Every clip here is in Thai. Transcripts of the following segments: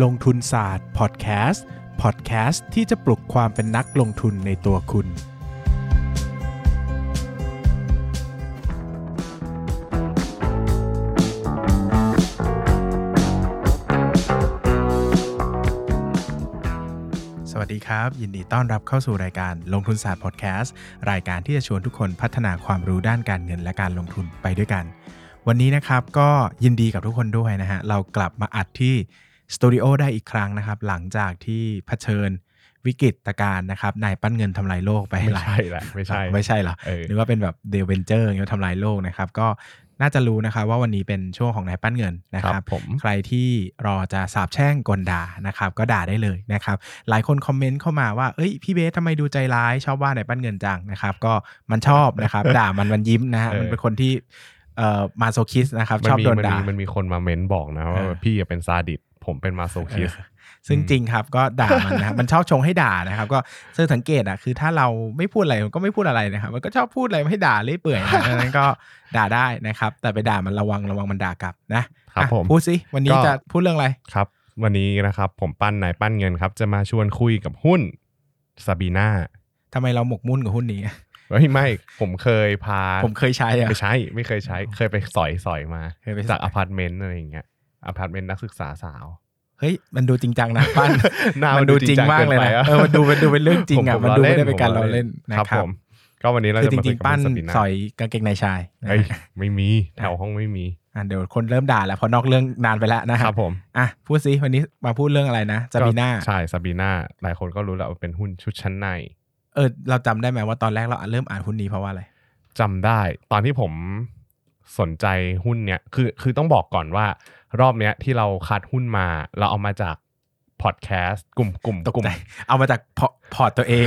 ลงทุนศาสตร์พอดแคสต์พอดแคสต์ที่จะปลุกความเป็นนักลงทุนในตัวคุณ สวัสดีครับ ยินดีต้อนรับเข้าสู่รายการลงทุนศาสตร์พอดแคสต์รายการที่จะชวนทุกคนพัฒนาความรู้ด้านการเงินและการลงทุนไปด้วยกัน วันนี้นะครับก็ยินดีกับทุกคนด้วยนะฮะเรากลับมาอัดที่ สตูดิโอได้อีกครั้งนะครับ หลังจากที่เผชิญวิกฤตการณ์นะครับนายปั้นเงินทำลายโลกไปไม่หลายใช่แหละไม่ใช่ไม่ใช่เหรอเออหรือว่าเป็นแบบ The Avengers อย่างเงี้ยทำลายโลกนะครับ ก็น่าจะรู้นะครับว่าวันนี้เป็นช่วงของนายปั้นเงินนะครับครับผมใครที่รอจะสาบแช่งกลด่านะครับ ก็ด่าได้เลยนะครับ หลายคนคอมเมนต์เข้ามาว่าเอ้ยพี่เบสทำไมดูใจร้ายชอบว่านายปั้นเงินจังนะครับ ก็มันชอบนะครับ ด่ามันมันยิ้มนะฮะเออมันเป็นคนที่เอ่อมาโซคิสนะครับชอบมีโดนมันด่ามีมันมีคนมาเม้นบอกนะว่าเออพี่อะเป็นซาดิส ผมเป็นมาโซคิสเออซึ่งจริงครับก็ด่ามันนะครับมันชอบชงให้ด่านะครับ ก็ซึ่งสังเกตอะคือถ้าเราไม่พูดอะไรมันก็ไม่พูดอะไรนะครับ มันก็ชอบพูดอะไรให้ด่าเรื่อยเปื่อยนะดังนั้นก็ด่าได้นะครับ แต่ไปด่ามันระวังระวังมันด่ากลับนะครับอะผมพูดสิวันนี้ก็จะพูดเรื่องอะไรครับ วันนี้นะครับ ผมปั้นนายปั้นเงินครับ จะมาชวนคุยกับหุ้นซาบีนาทำไมเราหมกมุ่นกับหุ้นนี้เฮ้ยไม่ผมเคยพา ผมเคยใช้อะไม่ใช่ไม่เคยใช้ เคยไปสอยสอยมาเคยไปจากอพาร์ตเมนต์อะไรอย่างเงี้ยอพาร์ตเมนต์นักศึกษาสาว เฮ้ยมันดูจริงจังนะปั้นหน้ามันดูจริงมากเลยเกินะไปอะเออมันดูมันดูเป็นเรื่องจริงอะผมันล้ดูอไม่ได้เป็นการผล้อล้เล่นนะคครัรับบผมก็วันนี้เราคือจะจมาริงคุยๆปั้นกับหุ้ซาบีนาสอยกางเกงในชายนะเอ้ยไม่มีแถวห้องไม่มีอะเดี๋ยวคนเริ่มด่าแล้วเพอนอกเรื่องนานไปแล้วนะคครัรับบผมอะพูดสิวันนี้มาพูดเรื่องอะไรนะซาบีนาก็ใช่ซาบีนาหลายคนก็รู้แล้วว่าเป็นหุ้นชุดชั้นใน เออ เราจำได้ไหมว่าตอนแรกเราเริ่มอ่านหุ้นนี้เพราะว่าอะไรจำได้ตอนที่ผมสนใจหุ้นเนี้ยคือคือต้องบอกก่อนว่า รอบเนี้ยที่เราคัดหุ้นมา เราเอามาจากพอดแคสต์กลุ่มกลุ่มตกกลุ่มใจเอามาจากพอพอร์ตตัวเอง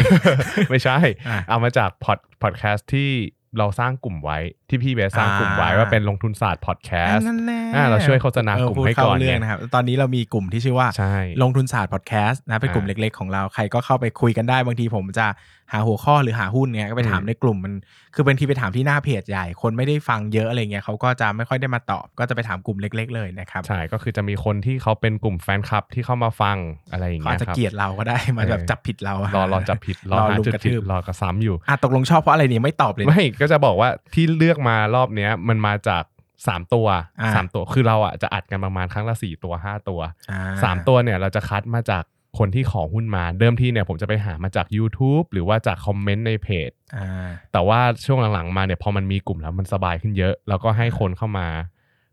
ไม่ใช่อะเอามาจากพอดพอดแคสต์ที่เราสร้างกลุ่มไว้ที่พี่เบสสร้างกลุ่มไว้อ่าว่าเป็นลงทุนศาสตร์พอดแคสต์นั่นแหละอะเราช่วยโฆษณาเออกลุ่มพูดให้ก่อนเข้าเรื่องเนี่ยนะครับตอนนี้เรามีกลุ่มที่ชื่อว่าใช่ลงทุนศาสตร์พอดแคสต์นะเป็นกลุ่มอ่าเล็กๆของเราใครก็เข้าไปคุยกันได้บางทีผมจะหาหัวข้อหรือหาหุ้นเนี่ยก็ไปถามอืมในกลุ่มมัน คือบางทีไปถามที่หน้าเพจใหญ่ คนไม่ได้ฟังเยอะอะไรเงี้ยเขาก็จะไม่ค่อยได้มาตอบ ก็จะไปถามกลุ่มเล็ก ๆ เลยนะครับใช่ก็คือจะมีคนที่เขาเป็นกลุ่มแฟนคลับที่เข้ามาฟังอะไรอย่างเขาเงี้อาจยจะครับเกลียดเราก็ได้มาเออแบบจับผิดเรารอรอจับผิดรอรอหาลุมจุดกระผิดทืบรอกระซ้ำอยู่อะตกลงชอบเพราะอะไรเนี่ยไม่ตอบเลยนะไม่ก็จะบอกว่าที่เลือกมารอบเนี้ยมันมาจากสามตัวอ่าสามตัวคือเราอะจะอัดกันประมาณครั้งละสี่ตัวห้าตัวอ่สามตัวเนี่ยเราจะคัดมาจากคนที่ขอหุ้นมาเดิมทีเนี่ยผมจะไปหามาจาก YouTube หรือว่าจากคอมเมนต์ในเพจอ่าแต่ว่าช่วงหลังๆมาเนี่ยพอมันมีกลุ่มแล้วมันสบายขึ้นเยอะ แล้วก็ให้คนเข้ามา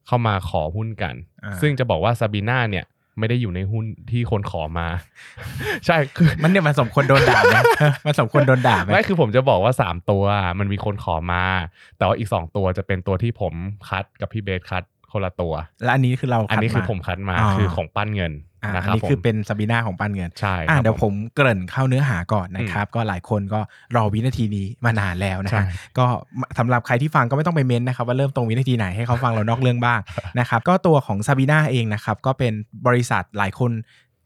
เข้ามาขอหุ้นกันอ่าซึ่งจะบอกว่าซาบีนาเนี่ย ไม่ได้อยู่ในหุ้นที่คนขอมา ใช่คือมันเนี่ยมันสมควรโดนด่าไหมมันสมควรโดนด่าไหมไม่คือผมจะบอกว่า 3 ตัวมันมีคนขอมา แต่ว่าอีก 2 ตัวจะเป็นตัวที่ผมคัดกับพี่เบสคัด คนละตัว และอันนี้คือเราอันนี้ดคือผมคัดมาอ๋อคือของปั้นเงินอ่านะอัคนรับนี้ผมคือเป็นซาบีนาของปั้นเงินใช่อะครับเดี๋ยวผผมมเกริ่นเข้าเนื้อหาก่อนนะครับ ก็หลายคนก็รอวินาทีนี้มานานแล้วนะใช่ฮะก็สำหรับใครที่ฟังก็ไม่ต้องไปเม้นนะครับว่าเริ่มตรงวินาทีไหนให้เขาฟังเรานอกเรื่องบ้างนะครับก็ตัวของซาบีนาเองนะครับก็เป็นบริษัทหลายคน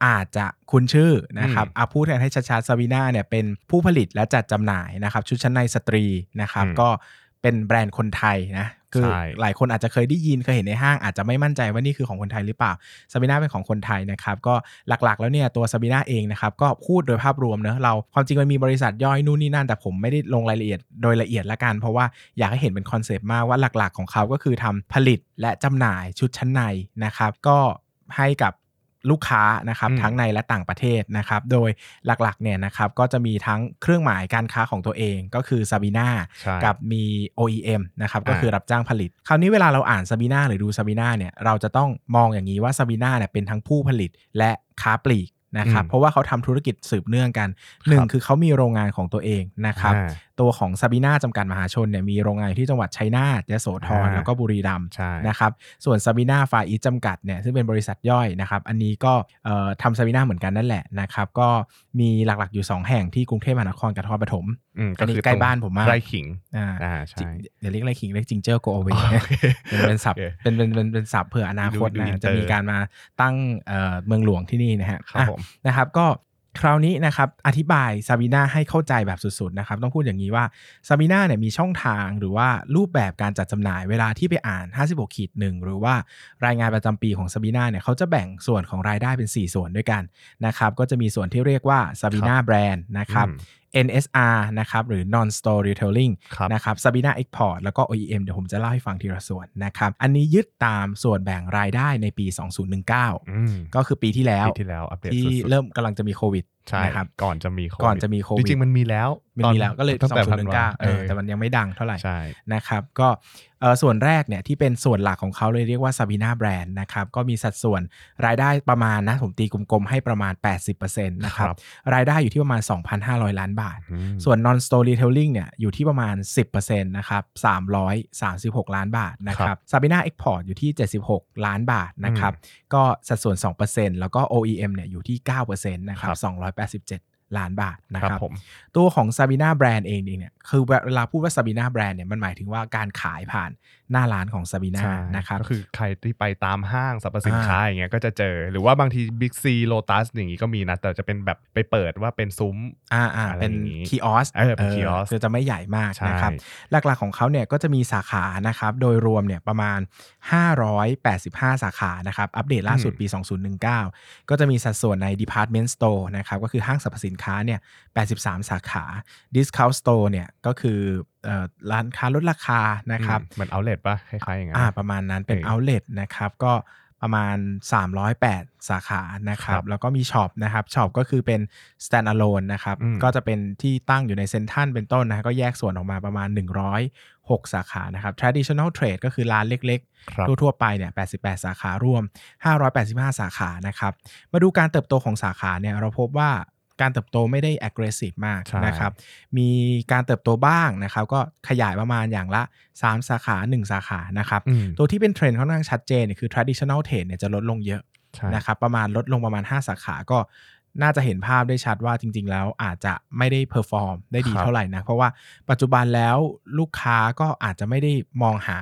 อาจจะคุ้นชื่อนะครับอาพูดกันให้ชัดๆซาบีนาเนี่ยเป็นผู้ผลิตและจัดจำหน่ายนะครับชุดชั้นในสตรีนะครับอืมก็เป็นแบรนด์คนไทยนะ คือใช่หลายคนอาจจะเคยได้ยินเคยเห็นในห้างอาจจะไม่มั่นใจว่านี่คือของคนไทยหรือเปล่าซาบีนาเป็นของคนไทยนะครับก็หลักๆ แล้วเนี่ยตัวซาบีนาเองนะครับก็พูดโดยภาพรวมเนอะเราความจริงมันมีบริษัทย่อยนู่นนี่นั่นแต่ผมไม่ได้ลงรายละเอียดโดยละเอียดละกัน เพราะว่าอยากให้เห็นเป็นคอนเซปต์มากว่าหลักๆ ของเขาก็คือทำผลิตและจำหน่ายชุดชั้นในนะครับก็ให้กับ ลูกค้านะครับอืมทั้งในและต่างประเทศนะครับโดยหลักๆเนี่ยนะครับก็จะมีทั้งเครื่องหมายการค้าของตัวเองก็คือซาบีนาใช่กับมี OEM นะครับก็อ่าคือรับจ้างผลิต คราวนี้เวลาเราอ่านซาบีนาหรือดูซาบีนาเนี่ยเราจะต้องมองอย่างนี้ว่าซาบีนาเนี่ยเป็นทั้งผู้ผลิตและค้าปลีกนะครับอืมเพราะว่าเขาทำธุรกิจสืบเนื่องกันหนึ่งครับคือเขามีโรงงานของตัวเองนะครับอ่า ตัวของซาบีนาจำกัดมหาชนเนี่ยมีโรงงานอยู่ที่จังหวัดชัยนาทยโสธรอ่าแล้วก็บุรีรัมย์ใช่นะครับส่วนซาบีนาฟาร์อีสท์จำกัดเนี่ยซึ่งเป็นบริษัทย่อยนะครับอันนี้ก็เอ่อทำซาบีนาเหมือนกันนั่นแหละนะครับก็มีหลักๆอยู่ 2 แห่งที่กรุงเทพมหานครกับนครปฐมอืมอันนี้คือใกล้ตรงบ้านผมมากไร่ขิงอ่าอ่าใช่จิอย่าเรียกไร่ขิงเรียก Ginger Grove โอเคเป็นเป็นศัพท์โอเคเป็นเป็นเป็นเป็นศัพท์เผื่ออนาคตดูดูนะอินเตอร์จะมีการมาตั้งเอ่อเมืองหลวงที่นี่นะฮะครับอะผมนะครับก็ คราวนี้นะครับอธิบายซาบีนาให้เข้าใจแบบสุดๆนะครับต้องพูดอย่างนี้ว่าซาบีนาเนี่ยมีช่องทางหรือว่ารูปแบบการจัดจำหน่ายเวลาที่ไปอ่าน 56ขีดหนึ่งหรือว่ารายงานประจำปีของซาบีนาเนี่ยเขาจะแบ่งส่วนของรายได้เป็น 4 ส่วนด้วยกันนะครับก็จะมีส่วนที่เรียกว่าซาบีนาแบรนด์นะครับอืม NSR นะครับหรือ non store retailing ครับนะครับ Sabina Export แล้วก็ OEM เดี๋ยวผมจะเล่าให้ฟังทีละส่วนนะครับ อันนี้ยึดตามส่วนแบ่งรายได้ในปี 2019อืมก็คือปีที่แล้วปีที่แล้วอัปเดตที่สุดๆเริ่มกำลังจะมีโควิดใช่นะครับก่อนจะมีโควิดก่อนจะมีโควิดจริงๆมันมีแล้วมันมีแล้วก็เลยตั้งแต่ธันวา2019เออแต่มันยังไม่ดังเท่าไหร่ใช่นะครับก็เอ่อส่วนแรกเนี่ยที่เป็นส่วนหลักของเขาเลยเรียกว่า Sabina Brand นะครับก็มีสัดส่วนรายได้ประมาณนะผมตีกลมๆให้ประมาณ 80%นะครับครับรายได้อยู่ที่ประมาณ 2,500 ล้านบาทอืมส่วน non store retailing เนี่ยอยู่ที่ประมาณ 10%นะครับ336 ล้านบาทนะครับ Sabina Export อยู่ที่ 76 ล้านบาทนะครับก็สัดส่วน 2%แล้วก็ OEM เนี่ยอยู่ที่ 9%นะครับ287 ล้านบาทนะคครัรับบผมตัวของ Sabina Brand เองเนี่ยคือเวลาพูดว่า Sabina Brand เนี่ยมันหมายถึงว่าการขายผ่านหน้าร้านของ Sabina ใช่นะครับก็คือใครที่ไปตามห้างสรรพสินค้าอ่าอย่างเงี้ยก็จะเจอ หรือว่าบางที Big C Lotus อย่างงี้ก็มีนะ แต่จะเป็นแบบไปเปิดว่าเป็นซุ้มอ่าอ่าอะไรเป็นอย่างงี้คีออสเออเป็น kiosk คือจะไม่ใหญ่มากใช่นะครับหลักๆของเขาเนี่ยก็จะมีสาขานะครับโดยรวมเนี่ยประมาณ 585 สาขานะครับอัปเดตล่าสุดปี 2019 ก็จะมีสัดส่วนใน Department Store นะครับก็คือห้างสรรพสินค้าเนี่ย 83 สาขา Discount Store เนี่ยก็คือเอ่อร้านค้าลดราคานะครับอืมเหมือนเอาเล t ป่ะคล้ายๆอย่างนั้นอ่าประมาณนั้นเป็นเออ outlet นะครับก็ประมาณ 308 สาขานะครัครับบแล้วก็มีช็อปนะครับช็อปก็คือเป็น stand alone นะครับอืมก็จะเป็นที่ตั้งอยู่ในเซ็นทรัลเป็นต้นนะก็แยกส่วนออกมาประมาณ 106 สาขานะครับ traditional trade ก็คือร้านเล็กๆครับทั่วๆไปเนี่ย88 สาขารวม 585 สาขานะครับมาดูการเติบโตของสาขาเนี่ยเราพบว่า การเติบโตไม่ได้ aggressive มากใช่นะครับ มีการเติบโตบ้างนะครับ ก็ขยายประมาณอย่างละ 3 สาขา 1 สาขานะครับอืมตัวที่เป็นเทรนด์ค่อนข้างชัดเจนเนี่ยคือ traditional trade เนี่ยจะลดลงเยอะใช่นะครับประมาณลดลงประมาณ 5 สาขาก็น่าจะเห็นภาพได้ชัดว่าจริง ๆ แล้วอาจจะไม่ได้ perform ได้ดีเท่าไหร่ครับนะ เพราะว่าปัจจุบันแล้วลูกค้าก็อาจจะไม่ได้มองหา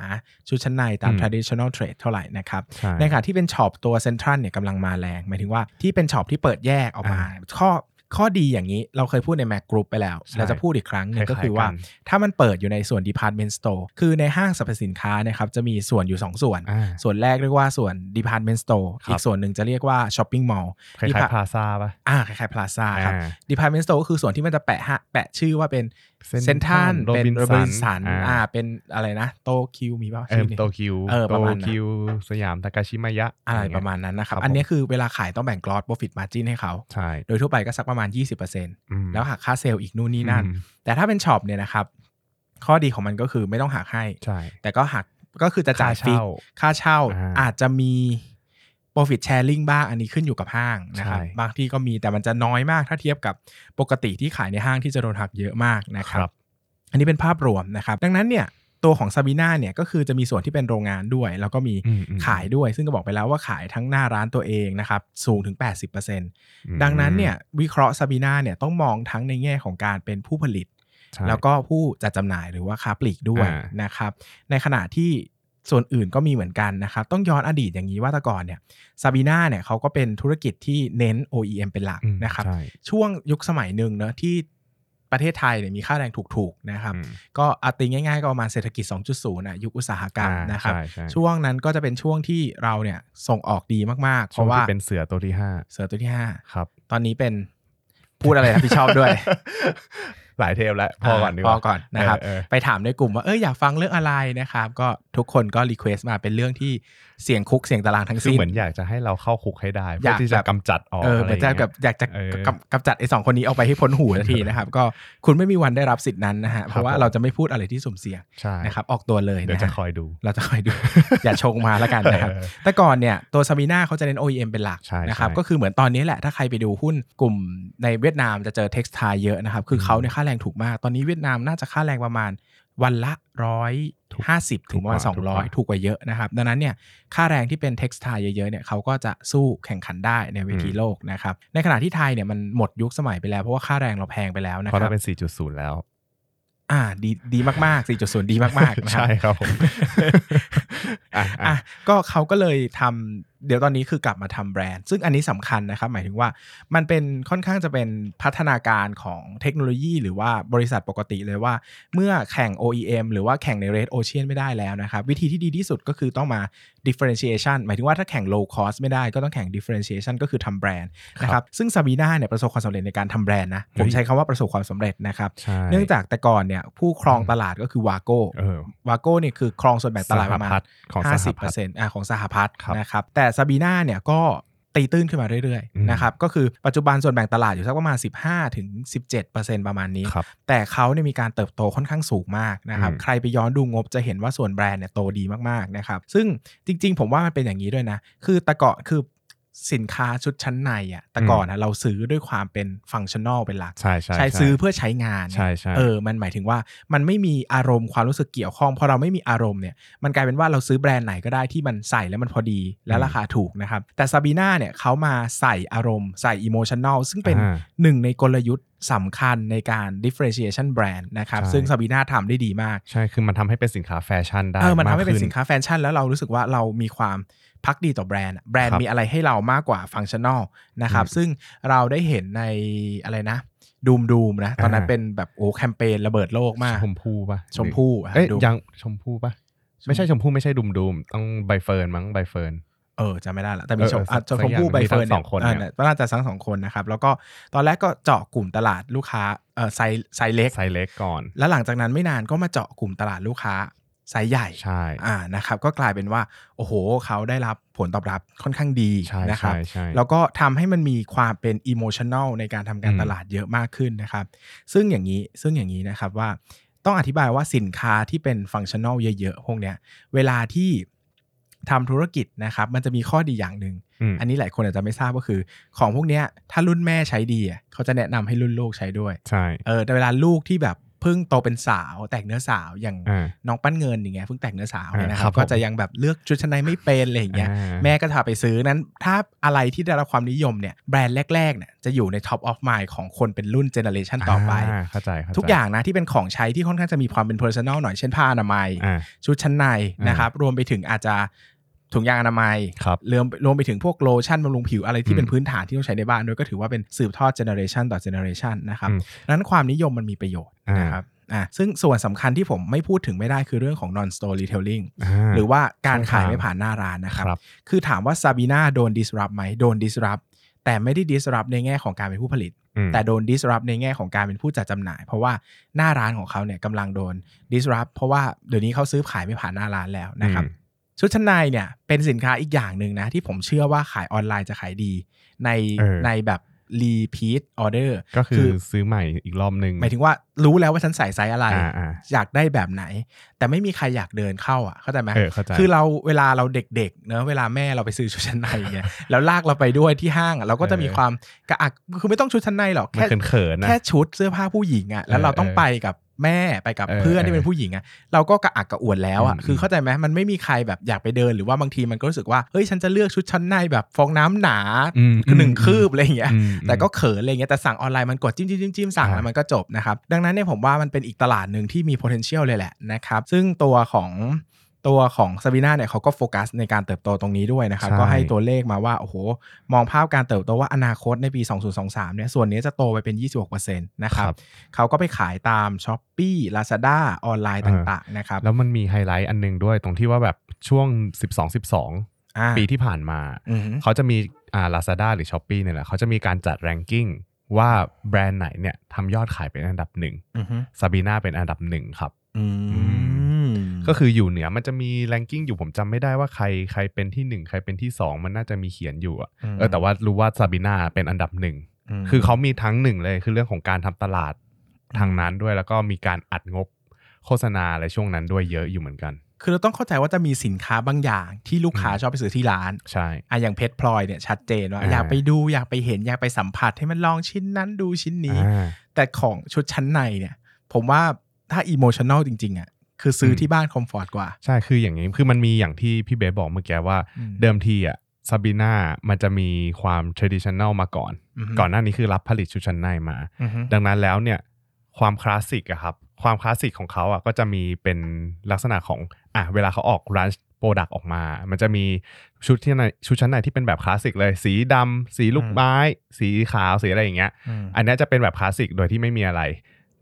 ชุดชั้นในตามอืม traditional trade เท่าไหร่นะครับใช่ในขณะที่เป็นช็อปตัวเซ็นทรัลเนี่ยกำลังมาแรง หมายถึงว่าที่เป็นช็อปที่เปิดแยกออกมา ข้อ ข้อดีอย่างนี้เราเคยพูดใน Mac Group ไปแล้วใช่เราจะพูดอีกครั้งหนึ่งคล้ายๆกันก็คือว่าถ้ามันเปิดอยู่ในส่วน department store คือในห้างสรรพสินค้านะครับจะมีส่วนอยู่ 2 ส่วนอ่าส่วนแรกเรียกว่าส่วน department store ครับอีกส่วนหนึ่งจะเรียกว่า shopping mall คล้าย Depart- ๆพลาซ่าป่ะอ่าคล้ายๆ plaza ครับอ่า department store ก็คือส่วนที่มันจะแปะฮะแปะชื่อว่าเป็น Central เซนทันเป็น Robinson โรบินสันอ่าอ่า เป็นอะไรนะ โตคิวมีป่ะเออชื่อนี้โตคิวเออประมาณนั้นโตคิว สยามทากาชิมายะ อะไรอย่างเงี้ยประมาณนั้นนะครับครับอันนี้ผมคือเวลาขายต้องแบ่ง gross profit margin ให้เขา ใช่ โดยทั่วไปก็สักประมาณ 20%อืมแล้วหักค่าเซลล์อีกนู่นนี่นั่นอืมแต่ถ้าเป็นช็อปเนี่ยนะครับ ข้อดีของมันก็คือไม่ต้องหักให้ ใช่ แต่ก็หักก็คือจะจ่ายค่าฟิกเช่าค่าเช่าอ่าอาจจะมี profit sharing บ้างอันนี้ขึ้นอยู่กับห้างนะครับใช่บางที่ก็มีแต่มันจะน้อยมากถ้าเทียบกับปกติที่ขายในห้างที่จะโดนหักเยอะมากนะครับครับอันนี้เป็นภาพรวมนะครับ ดังนั้นเนี่ยตัวของซาบีนาเนี่ยก็คือจะมีส่วนที่เป็นโรงงานด้วย แล้วก็มีอืมอืมขายด้วย ซึ่งก็บอกไปแล้วว่าขายทั้งหน้าร้านตัวเองนะครับ สูงถึง 80%ดังนั้นเนี่ยวิเคราะห์ซาบีนาเนี่ยต้องมองทั้งในแง่ของการเป็นผู้ผลิตใช่แล้วก็ผู้จัดจำหน่ายหรือว่าค้าปลีกด้วยอ่านะครับ ในขณะที่ ส่วนอื่นก็มีเหมือนกันนะครับต้องย้อนอดีตอย่างนี้ว่าแต่ก่อนเนี่ยซาบีนาเนี่ยเขาก็เป็นธุรกิจที่เน้น OEM เป็นหลักอืมนะครับใช่ช่วงยุคสมัยหนึ่งเนอะที่ประเทศไทยเนี่ยมีค่าแรงถูกๆนะครับอืมก็อาตีง่ายๆ ก็ประมาณเศรษฐกิจ 2.0นะยุคอุตสาหกรรมอ่านะครับใช่ใช่ช่วงนั้นก็จะเป็นช่วงที่เราเนี่ยส่งออกดีมากๆ เพช่วงราะว่าที่เป็นเสือตัวที่ห้าเสือตัวที่ครับ5ตอนนี้เป็นพูดอะไรรับผิดชอบด้วย หลายเทปแล้วพอก่อนดีกพว่าอก่อนนะครับเออเออไปถามในกลุ่มว่าเอออยากฟังเรื่องอะไรนะครับ ก็ทุกคนก็ request มาเป็นเรื่องที่เสียงคุกเสี่ยงตารางทั้งคือสิ้นเหมือนอยากจะให้เราเข้าคุกให้ได้อเพื่อยากที่จะแบบกำจัดออกเอออะไรเหมือนจะอย่างแบเงี้บยอยากจะเออกำกำจัดไอ้สองคนนี้ออกไปให้พ้นหูทันทีนะครับ ก็คุณไม่มีวันได้รับสิทธินั้นนะฮะเพราะว่าผมเราจะไม่พูดอะไรที่สุ่มเสี่ยงใช่นะครับออกตัวเลยเดี๋ยวนะจะฮะคอยดู เราจะคอยดู อย่าชงมาแล้วกันนะครับเออแต่ก่อนเนี่ยตัวซาบีนาเขาจะเน้น OEM เป็นหลักใช่นะครับใช่ก็คือเหมือนตอนนี้แหละถ้าใครไปดูหุ้นกลุ่มในเวียดนามจะเจอ textile เยอะนะครับคือเขาเนี่ยค่าแรงถูกมากตอนนี้เวียดนามน่าจะค่าแรงประมาณ วันละร้อยห้าสิบถึงประมาณสองร้อยถูกกว่าเยอะนะครับ ดังนั้นเนี่ยค่าแรงที่เป็น textile เยอะๆเนี่ยเขาก็จะสู้แข่งขันได้ในเวทีโลกนะครับ ในขณะที่ไทยเนี่ยมันหมดยุคสมัยไปแล้ว เพราะว่าค่าแรงเราแพงไปแล้วนะเพราะครัเราบเป็น 4.0 แล้วอ่าดีดีมากๆ 4.0 ดีมากๆนะครับใช่ครับผมอะอะอะก็เขาก็เลยทำ เดี๋ยวตอนนี้คือกลับมาทำแบรนด์ ซึ่งอันนี้สำคัญนะครับ หมายถึงว่ามันเป็นค่อนข้างจะเป็นพัฒนาการของเทคโนโลยี หรือว่าบริษัทปกติเลยว่า เมื่อแข่ง OEM หรือว่าแข่งใน Red Ocean ไม่ได้แล้วนะครับ วิธีที่ดีที่สุดก็คือต้องมา differentiation หมายถึงว่าถ้าแข่ง low cost ไม่ได้ก็ต้องแข่ง differentiation ก็คือทำแบรนด์นะครับซึ่งซาบีนาเนี่ยประสบความสำเร็จในการทำแบรนด์นะผมใช้คำว่าประสบความสำเร็จนะครับใช่เนื่องจากแต่ก่อนเนี่ยผู้ครองตลาดก็คือวาโก้เออวาโก้เนี่ยคือครองส่วนแบ่งตลาดประมาณสหพัฒน์ของสหห้าสิบพัเปอฒร์น์เซ็นต์อ่าของสหพัฒน์ครับนะครับแต่ซาบีนาเนี่ยก็ตีตื้นขึ้นมาเรื่อยอืมๆนะครับก็คือปัจจุบันส่วนแบ่งตลาดอยู่สักประมาณ 15ถึง17 ประมาณนี้ครับแต่เขาเนี่ยมีการเติบโตค่อนข้างสูงมากนะครับอืมใครไปย้อนดูงบจะเห็นว่าส่วนแบรนด์เนี่ยโตดีมากๆนะครับซึ่งจริงๆ ผมว่ามันเป็นอย่างนี้ด้วยนะ คือแตะเกาะคือ สินค้าชุดชั้นในอะแต่ก่อนอะเราซื้อด้วยความเป็นฟังชั่นอลเป็นหลักใช่ใช่ใช้ซื้อเพื่อใช้งานใช่ใช่เออมันหมายถึงว่ามันไม่มีอารมณ์ความรู้สึกเกี่ยวข้องพอเราไม่มีอารมณ์เนี่ยมันกลายเป็นว่าเราซื้อแบรนด์ไหนก็ได้ที่มันใส่แล้วมันพอดีและราคาถูกนะครับ แต่ซาบีนาเนี่ยเขามาใส่อารมณ์ใส่อิโมชัน a ลซึ่งเป็นอ่าหนึ่งในกลยุทธ์สำคัญในการ differentiation brand นะครับใช่ซึ่งซาบีนาทำได้ดีมาก ใช่ คือมันทำให้เป็นสินค้าแฟชั่นได้เออมันทำให้เป็นขึ้สินค้าแฟชั่นแล้วเรารู้สึกว่าเรามีความ ภักดีต่อแบรนด์อะแบรนครัด์บมีอะไรให้เรามากกว่าฟังชั่น a ลนะครับอืมซึ่งเราได้เห็นในอะไรนะดูมดูมนะ ตอนนั้นอ่าเป็นแบบโอ้แคมเปญระเบิดโลกมากชมพู่ปะชมพู่อะเอ้ยดูยังชมพู่ปะไม่ใช่ชมพู่ไม่ใช่ดุมดุมต้องใบเฟิร์นมั้งใบเฟิร์นเออจำไม่ได้ละแต่มีเออชมเอออะสักชมพู่อย่างใบเฟิร์นมีทั้งสองคนเนี่ยเนี่ยน่าจะทั้งสองคนนะครับ แล้วก็ตอนแรกก็เจาะกลุ่มตลาดลูกค้าเออไซส์ไซส์เล็กไซส์เล็กก่อน แล้วหลังจากนั้นไม่นานก็มาเจาะกลุ่มตลาดลูกค้า ไซส์ใหญ่ใช่อ่านะครับก็กลายเป็นว่า โอ้โห เขาได้รับผลตอบรับค่อนข้างดีใช่นะครับใช่ใช่แล้วก็ทำให้มันมีความเป็นอิโมชัน a ลในการทำการอืมตลาดเยอะมากขึ้นนะครับ ซึ่งอย่างนี้ซึ่งอย่างนี้นะครับว่าต้องอธิบายว่าสินค้าที่เป็นฟังชั่น a ลเยอะๆพวกเนี้ยเวลาที่ทำธุรกิจนะครับ มันจะมีข้อดีอย่างหนึ่งอืมอันนี้หลายคนอาจจะไม่ทราบก็คือ ของพวกเนี้ยถ้ารุ่นแม่ใช้ดีอะเขาจะแนะนำให้รุ่นลูกใช้ด้วยใช่เออแต่เวลาลูกที่แบบเพิ่งโตเป็นสาวแตกเนื้อสาวอย่างอ่าน้องปั้นเงินอย่างเงี้ยเพิ่งแต่งเนื้อสาวเนี่ยนะคอ่าครัรับบผมก็จะยังแบบเลือกชุดชั้นในไม่เป็นอะไรอย่างเงี้ยอ่าแม่ก็พาไปซื้อนั้น ถ้าอะไรที่ได้รับความนิยมเนี่ยแบรนด์แรกๆเนี่ยจะอยู่ใน top of mind ของคนเป็นรุ่น generation ต่อไปาเข้าใจเข้าใจทุกอย่างนะที่เป็นของใช้ที่ค่อนข้างจะมีความเป็น personal หน่อยเช่นผ้าอนามัยอ่าชุดชั้นในอ่านนะครับรวมไปถึงอาจจะ ถุงยางอนามัยครับรวมรวมไปถึงพวกโลชั่นบำรุงผิวอะไรที่เป็นอืมพื้นฐานที่ต้องใช้ในบ้านด้วยก็ถือว่าเป็นสืบทอด generation ต่อ generation นะครับอืมดังนั้นความนิยมมันมีประโยชน์อ่านนะครับอะซึ่งส่วนสำคัญที่ผมไม่พูดถึงไม่ได้คือเรื่องของ non store retailing าหรือว่าการขายช่องทางไม่ผ่านหน้าร้านนะครับครับ คือถามว่าซาบีนาโดน disrupt ไหมโดน disrupt แต่ไม่ได้ disrupt ในแง่ของการเป็นผู้ผลิตอืมแต่โดน disrupt ในแง่ของการเป็นผู้จัดจำหน่าย เพราะว่าหน้าร้านของเขาเนี่ยกำลังโดน disrupt เพราะว่าเดี๋ยวนี้เขาซื้อขายไม่ผ่านหน้าร้านแล้วนะครับอืม ชุดชั้นในเนี่ยเป็นสินค้าอีกอย่างหนึ่งนะ ที่ผมเชื่อว่าขายออนไลน์จะขายดี ในเออในแบบ repeat order ก็คือซื้อใหม่อีกรอบหนึ่งหมายถึงว่ารู้แล้วว่าฉันใส่ไซส์อะไรอ่าอ่าอยากได้แบบไหน แต่ไม่มีใครอยากเดินเข้าอะเข้าใจไหมเออเข้าใจคือเราเวลาเราเด็กๆเนอะเวลาแม่เราไปซื้อชุดชั้นในเงี้ยแล้วลากเราไปด้วยที่ห้างอะเราก็จะมีเออความกระอักคือไม่ต้องชุดชั้นในหรอกมันแค่เขินๆนะแค่ชุดเสื้อผ้าผู้หญิงอะแล้วเราต้องเออไปกับ แม่ไปกับเออเพื่อนที่เออเป็นผู้หญิงอะเราก็กระอักกระอ่วนแล้วอะอืมคือเข้าใจไหมมันไม่มีใครแบบอยากไปเดินหรือว่าบางทีมันก็รู้สึกว่าเฮ้ยฉันจะเลือกชุดชั้นในแบบฟองน้ำหนาอืมหนึ่งอืมคืบอะไรอย่างเงี้ยอืมแต่ก็เขินอะไรเงี้ยแต่สั่งออนไลน์มันกดจิ้มจิ้มจิ้มจิ้มสั่งอ่าแล้วมันก็จบนะครับดังนั้นเนี่ยผมว่ามันเป็นอีกตลาดหนึ่งที่มี potential เลยแหละนะครับซึ่งตัวของ ตัวของซาบีนาเนี่ยเขาก็โฟกัสในการเติบโตตรงนี้ด้วยนะครับใช่ก็ให้ตัวเลขมาว่าโอ้โหมองภาพการเติบโตว่าอนาคตในปี 2023 เนี่ยส่วนนี้จะโตไปเป็น 26%นะครับเขาก็ไปขายตาม s h อ p e e Lazada ออนไลน์ต่างๆนะครับแล้วมันมีไฮไลท์อันหนึงด้วยตรงที่ว่าแบบช่วง 12 12อ่าปีที่ผ่านมาอือฮึเขาจะมีอ่า Lazada หรือ s h อ p e e เนี่ยแหละเขาจะมีการจัด ranking ว่าแบรนด์ไหนเนี่ยทำยอดขายเป็นอันดับหนึ่งอือฮึซาบีนาเป็นอันดับหนึ่งครับอืม ก็คืออยู่เหนือมันจะมี ranking อยู่ผมจำไม่ได้ว่าใครใครเป็นที่หนึ่งใครเป็นที่สองมันน่าจะมีเขียนอยู่อะมเออแต่ว่ารู้ว่าซาบีนาเป็นอันดับหนึ่งมคือเขามีทั้งหนึ่งเลยคือเรื่องของการทำตลาดทางนั้นด้วยแล้วก็มีการอัดงบโฆษณาอะไรช่วงนั้นด้วยเยอะอยู่เหมือนกัน คือเราต้องเข้าใจว่าจะมีสินค้าบางอย่างที่ลูกค้าอืมชอบไปซื้อที่ร้านใช่อะอย่างเพชรพลอยเนี่ยชัดเจนว่าอ่าอยากไปดูอยากไปเห็นอยากไปสัมผัสให้มันลองชิ้นนั้นดูชิ้นนี้อ่าแต่ของชุดชั้นในเนี่ย ผมว่าถ้าอิโมชัน a ลจริงๆอะ คือซื้ออมที่บ้านคอมฟอร์ตกว่า ใช่คืออย่างนี้คือมันมีอย่างที่พี่เบสบอกเมื่อกี้ว่าอืมเดิมทีอะซาบีนามันจะมีความ traditional มาก่อนอือฮึก่อนหน้านี้คือรับผลิตชุดชั้นในมาอือฮึดังนั้นแล้วเนี่ยความคลาสสิกอะครับ ความคลาสสิกของเขาอะก็จะมีเป็นลักษณะของอะเวลาเขาออกรัน product ออกมา มันจะมีชุดที่ในชุดชั้นในที่เป็นแบบคลาสสิกเลย สีดำสีลูกไม้ สีขาวสีอะไรอย่างเงี้ยอืมอันเนี้ยจะเป็นแบบคลาสสิกโดยที่ไม่มีอะไร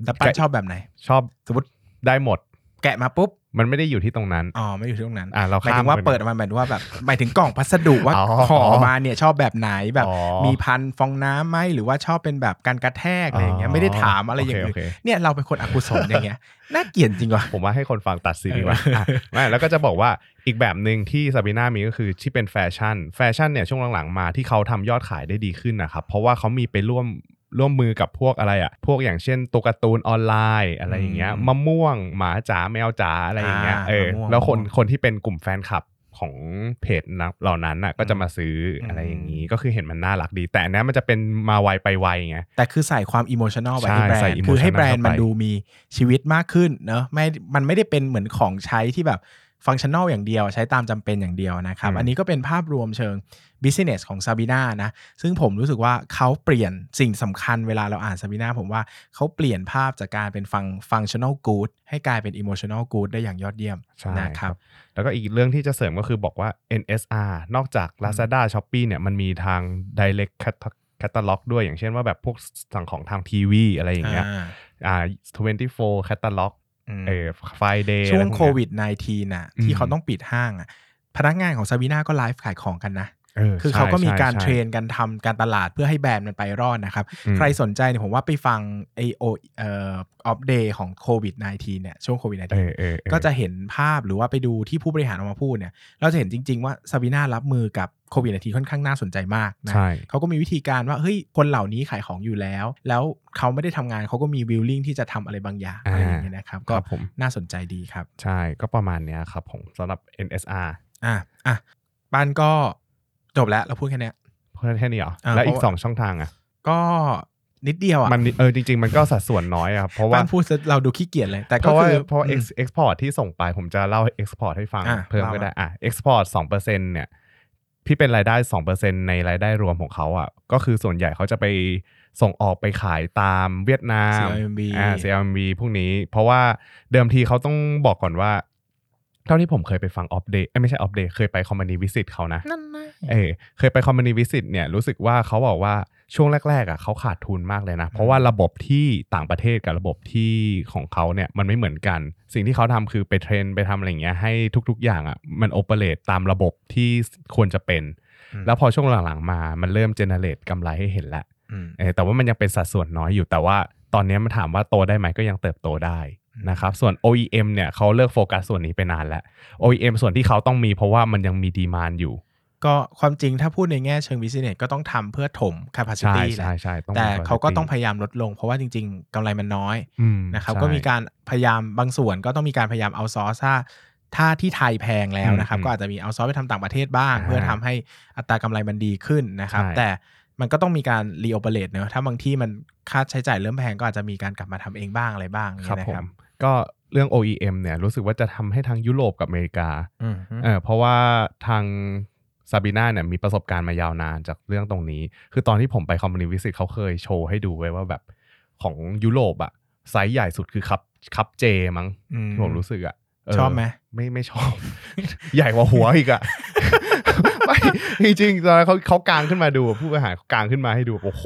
แต่ปั้นชอบแบบไหน ชอบสมมติได้หมด แกะมาปุ๊บมันไม่ได้อยู่ที่ตรงนั้นอ๋อไม่อยู่ที่ตรงนั้นอะเราหมายข้ามถึงว่าไปเปิดมาหมายถึงว่าแบบหมายถึงกล่องพัสดุว่าอ๋อห่อมาเนี่ยชอบแบบไหนแบบอ๋อมีพันฟองน้ำไหมหรือว่าชอบเป็นแบบการกระแทกอะไรอย่างเงี้ยไม่ได้ถามอะไรอย่างโออื่นเคโอเคเนี่ยเราเป็นคนอกุศลอย่างเงี้ยน่าเกลียดจริงว่ะผมว่าให้คนฟังตัดสินดีกว่าเอออะไม่แล้วก็จะบอกว่าอีกแบบหนึ่งที่ซาบีนามีก็คือที่เป็นแฟชั่นแฟชั่นเนี่ยช่วงหลังๆมาที่เขาทำยอดขายได้ดีขึ้นนะครับเพราะว่าเขามีไปร่วม ร่วมมือกับพวกอะไรอะพวกอย่างเช่นตัวการ์ตูนออนไลน์อะไรอย่างเงี้ยอืมมะม่วง หมาจ๋าแมวจ๋าอะไรอย่างเงี้ยอ่าเออมะม่วงแล้วคนมะม่วงคนที่เป็นกลุ่มแฟนคลับของเพจนะเหล่านั้นน่ะก็จะมาซื้ออมอะไรอย่างนี้ก็คือเห็นมันน่ารักดี แต่อันเนี้ยมันจะเป็นมาไวไปไวไงแต่คือใส่ความอิโมชัน a ลไปใช่ที่แบรใส่นด์ emotional คือให้แบรนด์มันเข้าไปดูมีชีวิตมากขึ้นเนอะไม่มันไม่ได้เป็นเหมือนของใช้ที่แบบฟังชั่น a ลอย่างเดียวใช้ตามจำเป็นอย่างเดียวนะครับอืมอันนี้ก็เป็นภาพรวมเชิง business ของซาบีนานะ ซึ่งผมรู้สึกว่าเขาเปลี่ยนสิ่งสำคัญเวลาเราอ่านซาบีนาผมว่าเขาเปลี่ยนภาพจากการเป็นฟัง functional good ให้กลายเป็น emotional good ได้อย่างยอดเยี่ยมใช่นะครับแล้วก็อีกเรื่องที่จะเสริมก็คือบอกว่า NSR นอกจาก Lazada Shopee เนี่ยมันมีทาง direct cat- catalog ด้วยอย่างเช่นว่าแบบพวกสั่งของทางทีวีอะไรอย่างเงี้ยอ่าอ่า24 catalog อืมเออ Friday ช่วงอะไรพกเนี้ยโควิด -19 น่ะอืมที่เขาต้องปิดห้างอะพนักงานของซาบีนาก็ไลฟ์ขายของกันนะเออ คือใช่เขาก็มีใช่การใช่เทรนกันทำการตลาดเพื่อให้แบรนด์มันไปรอดนะครับอืมใครสนใจเนี่ยผมว่าไปฟังไอโอเอ่ออัปเดตของโควิด -19 เนี่ยช่วงโควิดเออ -19 เออเออก็จะเห็นภาพหรือว่าไปดูที่ผู้บริหารออกมาพูดเนี่ย เราจะเห็นจริง ๆ ว่าซาบีนารับมือกับโควิด -19 ค่อนข้างน่าสนใจมากนะใช่เขาก็มีวิธีการว่าเฮ้ยคนเหล่านี้ขายของอยู่แล้ว แล้วเขาไม่ได้ทำงานเขาก็มีวิลลิ่งที่จะทำอะไรบางอย่างอะไรอย่างเงี้ยนะครับคก็รับผมน่าสนใจดีครับ ใช่ก็ประมาณเนี้ยครับผมสำหรับ NSR อะอะบ้านก็ จบแล้วเราพูดแค่เนี้ยเพื่อแค่นี้เหรออ่าแล้วอีเพกราะ สองช่องทางอะก็นิดเดียวอะมันเออจริง ๆ มันก็สัดส่วนน้อยอะครับเพราะว่า บ้านพูดซะเราดูขี้เกียจเลย แต่เพก็ราะว่าคือเพราะว่า อืม ex- export ที่ส่งไปผมจะเล่า export ให้ฟังอะเพิ่มเล่าก็ได้มาอะ export สองเปอร์เซ็นเนี่ยที่เป็นรายได้สองเปอร์เซ็นในรายได้รวมของเขาอะก็คือส่วนใหญ่เขาจะไปส่งออกไปขายตามเวียดนาม CLMV อ่า CLMV พวกนี้ เพราะว่าเดิมทีเขาต้องบอกก่อนว่า เท่าที่ผมเคยไปฟัง Opp Day ไม่ใช่ Opp Day เคยไป company visit เขานะนั่นนะเออเคยไป company visit เนี่ยรู้สึกว่าเขาบอกว่าช่วงแรกๆอะเขาขาดทุนมากเลยนะ เพราะว่าระบบที่ต่างประเทศกับระบบที่ของเขาเนี่ยมันไม่เหมือนกัน สิ่งที่เขาทำคือไป train ไปทำอะไรอย่างเงี้ยให้ทุกๆ อย่างอะมัน operate ตามระบบที่ควรจะเป็นอืมแล้วพอช่วงหลังๆมามันเริ่ม generate กำไรให้เห็นแล้วอืมเออแต่ว่ามันยังเป็นสัดส่วนน้อยอยู่แต่ว่าตอนนี้มันถามว่าโตได้ไหมก็ยังเติบโตได้อืม นะครับส่วน OEM เนี่ยเขาเลิกโฟกัสส่วนนี้ไปนานแล้ว OEM ส่วนที่เขาต้องมีเพราะว่ามันยังมีดีมานอยู่ ก็ความจริงถ้าพูดในแง่เชิง business ก็ต้องทำเพื่อถมใช่ capacity แหละใช่ใช่ต้องมีแต่เขาก็ quality ต้องพยายามลดลง เพราะว่าจริง ๆกำไรมันน้อยอืมนะครับใช่ก็มีการพยายามบางส่วนก็ต้องมีการพยายามเอาซอร์ถ้าถ้าที่ไทยแพงแล้วนะครับอืมก็อาจจะมีเอาซอร์ไปทำต่างประเทศบ้างอ่าเพื่อทำให้อัตรากำไรมันดีขึ้นนะครับใช่แต่มันก็ต้องมีการ reoperate เนอะถ้าบางที่มันค่าใช้จ่ายเริ่มแพงก็อาจจะมีการกลับมาทำเองบ้างอะไรบ้างอย่างครับเงี้ยผนะคมรับ ก็เรื่อง OEM เนี่ยรู้สึกว่าจะทำให้ทางยุโรปกับอเมริกาอืมฮึเออเพราะว่าทางซาบีนาเนี่ยมีประสบการณ์มายาวนานจากเรื่องตรงนี้ คือตอนที่ผมไป company visit เขาเคยโชว์ให้ดูไว้ว่าแบบของยุโรปอะไซส์ใหญ่สุดคือคัพคัพ J มั้งอืมที่ผมรู้สึกอะเชอบไหมไม่ไม่ชอบ ใหญ่กว่าหัวอีกอะไม่จริงๆตอนนั้นเขาเขากางขึ้นมาดูผู้บริหารเขากางขึ้นมาให้ดูโอ้โห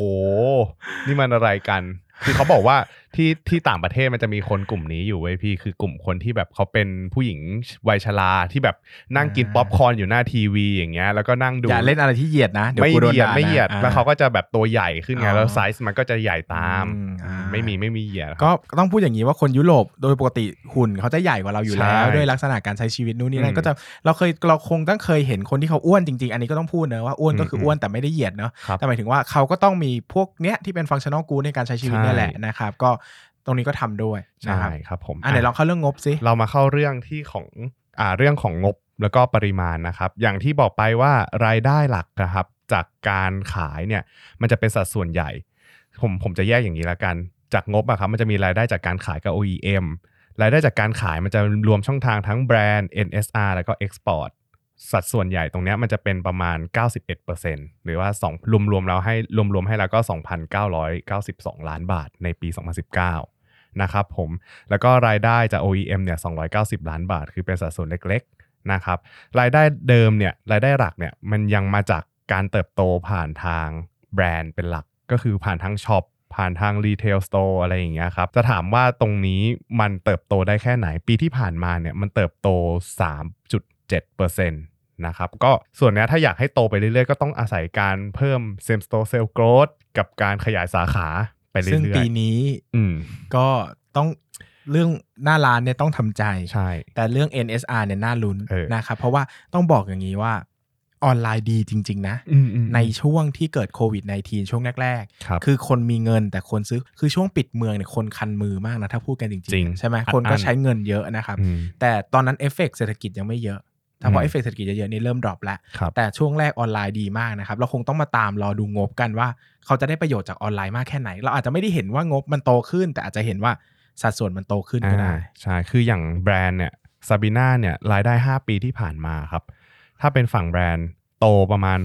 นี่มันอะไรกัน คือเขาบอกว่า ที่ที่ต่างประเทศมันจะมีคนกลุ่มนี้อยู่ไว้ยพี่คือกลุ่มคนที่แบบเขาเป็นผู้หญิงวัยชราที่แบบนั่งกินอ่าป๊อปคอร์นอยู่หน้าทีวีอย่างเงี้ยแล้วก็นั่งดูอย่าเล่นอะไรที่เหยียดนะเดี๋ยวไม่กูโดนเหยียดด่าไม่เหยียดนะแล้วเขาก็จะแบบตัวใหญ่ขึ้นไงอ๋อแล้วไซส์มันก็จะใหญ่ตามอืมอ่าไม่มีไม่มีเหยียดครับก็ต้องพูดอย่างนี้ว่าคนยุโรปโดยปกติหุ่นเขาจะใหญ่กว่าเราอยู่แล้วใช่ด้วยลักษณะการใช้ชีวิตนู่นนี่นั่อืนมก็จะเราเคยเราคงต้องเคยเห็นคนที่เขาอ้วนจริง ๆ อันนี้ก็ต้องพูดเนอะว่าอ้วนก็คือมอ้วนแต่ไม่ได้เหยียดเนอะครับแต่หมายถึงว่าเขาก็ต้องมีพวกเนี้ยที่เป็นฟังชั่นอลกูในการใช้ชีวิตใช่เนี่ยแหละนะครับก็ ตรงนี้ก็ทำด้วยนะใช่ครับครับผมอะไหนลองเข้าเรื่องงบสิเรามาเข้าเรื่องที่ของอ่าเรื่องของงบแล้วก็ปริมาณนะครับ อย่างที่บอกไปว่ารายได้หลักนะครับจากการขายเนี่ยมันจะเป็นสัดส่วนใหญ่ ผมผมจะแยกอย่างนี้ละกัน จากงบอะครับมันจะมีรายได้จากการขายกับ OEM รายได้จากการขายมันจะรวมช่องทางทั้งแบรนด์ NSR แล้วก็ Export สัดส่วนใหญ่ตรงเนี้ยมันจะเป็นประมาณ 91%หรือว่า2รวมๆแล้วให้รวมๆให้แล้วก็ 2,992 ล้านบาทในปี 2019 นะครับผมแล้วก็รายได้จาก OEM เนี่ย290 ล้านบาท คือเป็นสัดส่วนเล็กๆนะครับรายได้เดิมเนี่ยรายได้หลักเนี่ยมันยังมาจากการเติบโตผ่านทางแบรนด์เป็นหลักก็คือผ่านทางช็อปผ่านทาง retail store อะไรอย่างเงี้ยครับจะถามว่าตรงนี้มันเติบโตได้แค่ไหนปีที่ผ่านมาเนี่ยมันเติบโต 3.7%นะครับก็ส่วนนี้ถ้าอยากให้โตไปเรื่อยๆ ก็ต้องอาศัยการเพิ่ม same store sales growth กับการขยายสาขา ไปเรื่อยๆซึ่งปีนี้อืมก็ต้องเรื่องหน้าร้านเนี่ยต้องทำใจใช่แต่เรื่อง NSR เนี่ยน่าลุ้นเออนะครับเพราะว่าต้องบอกอย่างนี้ว่าออนไลน์ดีจริง ๆ นะอืมอืมในช่วงที่เกิดโควิด -19 ช่วงแรกครับๆคือคนมีเงินแต่คนซื้อคือช่วงปิดเมืองเนี่ยคนคันมือมากนะ ถ้าพูดกันจริงจริงๆใช่ไหมอัดคนก็อั้นใช้เงินเยอะนะครับอืมแต่ตอนนั้นเอฟเฟกต์เศรษฐกิจยังไม่เยอะ ถ้าพออืมเอฟเฟกต์เศรษฐกิจเยอะๆนี่เริ่ม drop แล้วครับแต่ช่วงแรกออนไลน์ดีมากนะครับ เราคงต้องมาตามรอดูงบกันว่า เขาจะได้ประโยชน์จากออนไลน์มากแค่ไหน เราอาจจะไม่ได้เห็นว่างบมันโตขึ้น แต่อาจจะเห็นว่าสัดส่วนมันโตขึ้นก็ได้อ่าใช่ คืออย่างแบรนด์เนี่ยซาบีนาเนี่ยรายได้ 5 ปีที่ผ่านมาครับ ถ้าเป็นฝั่งแบรนด์ โตประมาณ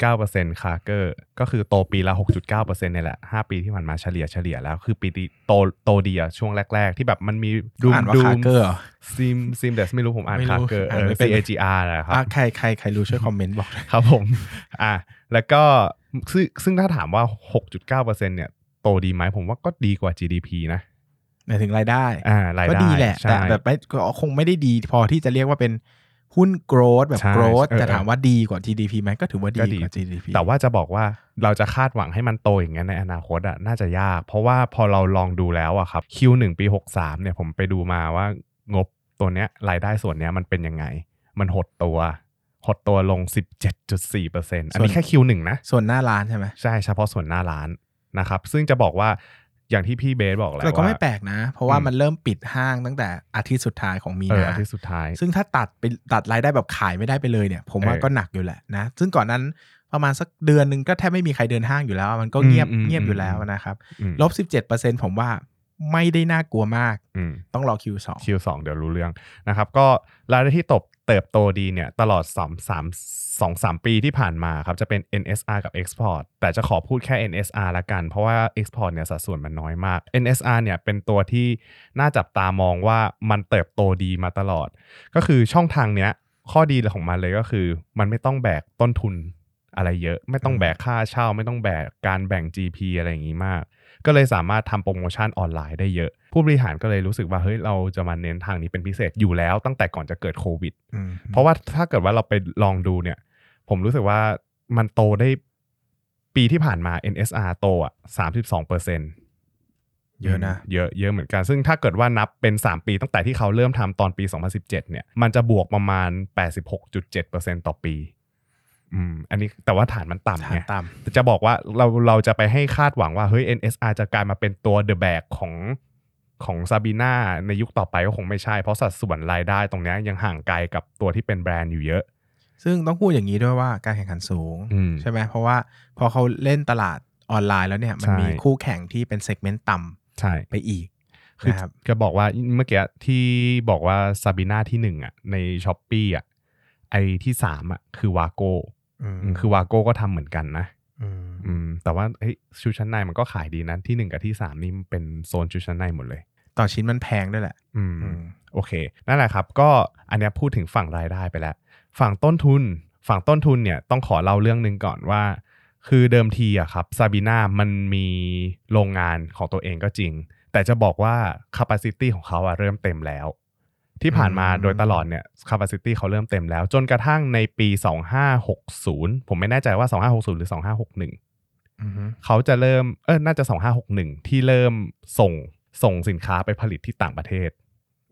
6.9% CAGR ก็คือโตปีละ 6.9%เนี่ยแหละ 5 ปีที่ผ่านมาเฉลี่ยเฉลี่ยแล้ว คือปีที่โตโตดีอะช่วงแรก ๆ ที่แบบมันมีดูอ่านว่าดู CAGR เหรอซิมซิมเดสไม่รู้ผมอ่านไม่รู้ CAGR อ่าเอนอไม่เป็น C A G R นะครับอะใครใครใครรู้ช่วยคอมเมนต์บอกด้วยครับผมอะแล้วก็ซึ่งซึ่งถ้าถามว่า 6.9%เนี่ยโตดีไหมผมว่าก็ดีกว่า GDP นะหมายถึงรายได้อ่ารายก็ได้ดีแหละใช่แต่แบบไม่ก็คงไม่ได้ดีพอที่จะเรียกว่าเป็น หุ้น growth แบบใช่ growth เออแต่ถามว่าดีกว่า GDP ไหมก็ถือว่าดีก็ดีกว่า GDP แต่ว่าจะบอกว่าเราจะคาดหวังให้มันโตอย่างนั้นในอนาคตอะน่าจะยาก เพราะว่าพอเราลองดูแล้วอะครับ Q1 ปี 63เนี่ยผมไปดูมาว่างบตัวเนี้ยรายได้ส่วนเนี้ยมันเป็นยังไง มันหดตัวหดตัวลง 17.4%อันนี้แค่ Q1 นะ ส่วนหน้าร้านใช่ไหมใช่เฉพาะส่วนหน้าร้านนะครับซึ่งจะบอกว่า อย่างที่พี่เบสบอกแล้วแต่ก็ไม่ว่าแปลกนะ เพราะว่าอืมมันเริ่มปิดห้างตั้งแต่อาทิตย์สุดท้ายของมีเออนาอาทิตย์สุดท้าย ซึ่งถ้าตัดไปตัดรายได้แบบขายไม่ได้ไปเลยเนี่ย ผมว่าเออก็หนักอยู่แหละนะ ซึ่งก่อนนั้นประมาณสักเดือนหนึ่งก็แทบไม่มีใครเดินห้างอยู่แล้ว มันก็เงียบอืมอืมเงียบอยู่อืมแล้วนะครับอืมลบสิบเจ็ดเปอร์เซ็นผมว่าไม่ได้น่ากลัวมากอืมต้องรอ Q2 Q2 เดี๋ยวรู้เรื่องนะครับ ก็รายได้ที่ตบ เติบโตดีเนี่ยตลอด3 3 2 3 ปีที่ผ่านมาครับจะเป็น NSR กับ Export แต่จะขอพูดแค่ NSR ละกัน เพราะว่า Export เนี่ยสัดส่วนมันน้อยมาก NSR เนี่ยเป็นตัวที่น่าจับตามองว่ามันเติบโตดีมาตลอด ก็คือช่องทางเนี้ยข้อดีของมันเลยก็คือ มันไม่ต้องแบกต้นทุนอะไรเยอะ ไม่ต้องแบกค่าเช่า ไม่ต้องแบกการแบ่ง GP อะไรอย่างนี้มาก ก็เลยสามารถทำโปรโมชั่นออนไลน์ได้เยอะ ผู้บริหารก็เลยรู้สึกว่าเฮ้ยเราจะมาเน้นทางนี้เป็นพิเศษอยู่แล้วตั้งแต่ก่อนจะเกิดโควิดอืมเพราะว่าถ้าเกิดว่าเราไปลองดูเนี่ย ผมรู้สึกว่ามันโตได้ปีที่ผ่านมา NSR โตอะ32เปอร์เซ็นต์เยอะนะเยอะเยอะเหมือนกัน ซึ่งถ้าเกิดว่านับเป็น 3 ปีตั้งแต่ที่เขาเริ่มทำตอนปี 2017 เนี่ย มันจะบวกประมาณ 86.7%ต่อปี อืมอันนี้แต่ว่าฐานมันต่ำฐานไงต่แต่จะบอกว่าเราเราจะไปให้คาดหวังว่าเฮ้ย NSR จะกลายมาเป็นตัวเดอะแบกของของซาบีนาในยุคต่อไปก็คงไม่ใช่ เพราะสัดส่วนรายได้ตรงเนี้ยยังห่างไกลกับตัวที่เป็นแบรนด์อยู่เยอะำซึ่งต้องพูดอย่างนี้ด้วยว่าการแข่งขันสูงอืมใช่ไหมเพราะว่าพอเขาเล่นตลาดออนไลน์แล้วเนี่ยมันใช่มีคู่แข่งที่เป็น segment ต่ใช่ำไปอีกคือนะครับจะบอกว่าเมื่อกี้ที่บอกว่าซาบีนาที่หนึ่งอะในช้อปปีอะไอที่สามอะคือวาโก้อืม คือวาโก้ก็ทำเหมือนกันนะอืมอืมแต่ว่าเฮ้ยชุดชั้นในมันก็ขายดีนะที่หนึ่งกับที่สามนี่มันเป็นโซนชุดชั้นในหมดเลย ต่อชิ้นมันแพงด้วยแหละ อืมอืมโอเค นั่นแหละครับ ก็อันเนี้ยพูดถึงฝั่งรายได้ไปแล้ว ฝั่งต้นทุน ฝั่งต้นทุนเนี่ยต้องขอเล่าเรื่องหนึ่งก่อนว่า คือเดิมทีอะครับซาบีนามันมีโรงงานของตัวเองก็จริง แต่จะบอกว่า capacity ของเขาอะเริ่มเต็มแล้ว ที่ผ่านมาอืมโดยตลอดเนี่ย capacity เขาเริ่มเต็มแล้ว จนกระทั่งในปี 2560 ผมไม่แน่ใจว่า 2560 หรือ 2561อือฮึเขาจะเริ่มเออน่าจะ 2561 ที่เริ่มส่งส่งสินค้าไปผลิตที่ต่างประเทศ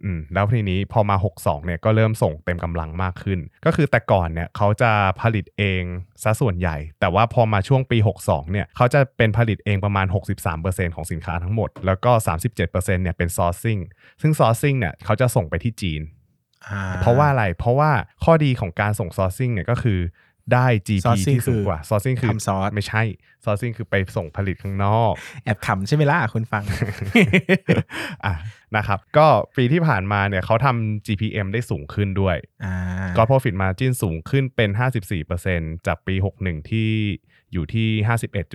อืมแล้วทีนี้พอมา 62เนี่ยก็เริ่มส่งเต็มกำลังมากขึ้น ก็คือแต่ก่อนเนี่ยเขาจะผลิตเองซะส่วนใหญ่ แต่ว่าพอมาช่วงปี 62เนี่ยเขาจะเป็นผลิตเองประมาณ 63%ของสินค้าทั้งหมด แล้วก็ 37%เนี่ยเป็น sourcing ซึ่ง sourcing เนี่ยเขาจะส่งไปที่จีนอ่าเพราะว่าอะไรเพราะว่าข้อดีของการส่ง sourcing เนี่ยก็คือ ได้ GP sourcing ที่สูงกว่า sourcing คือทำซอสไม่ใช่ sourcing คือไปส่งผลิตข้างนอก แอบขำใช่ไหมล่ะคุณฟังอะนะครับ ก็ปีที่ผ่านมาเนี่ยเขาทำ GPM ได้สูงขึ้นด้วยอ่าก็ profit margin สูงขึ้นเป็น 54%จากปี 61 ที่อยู่ที่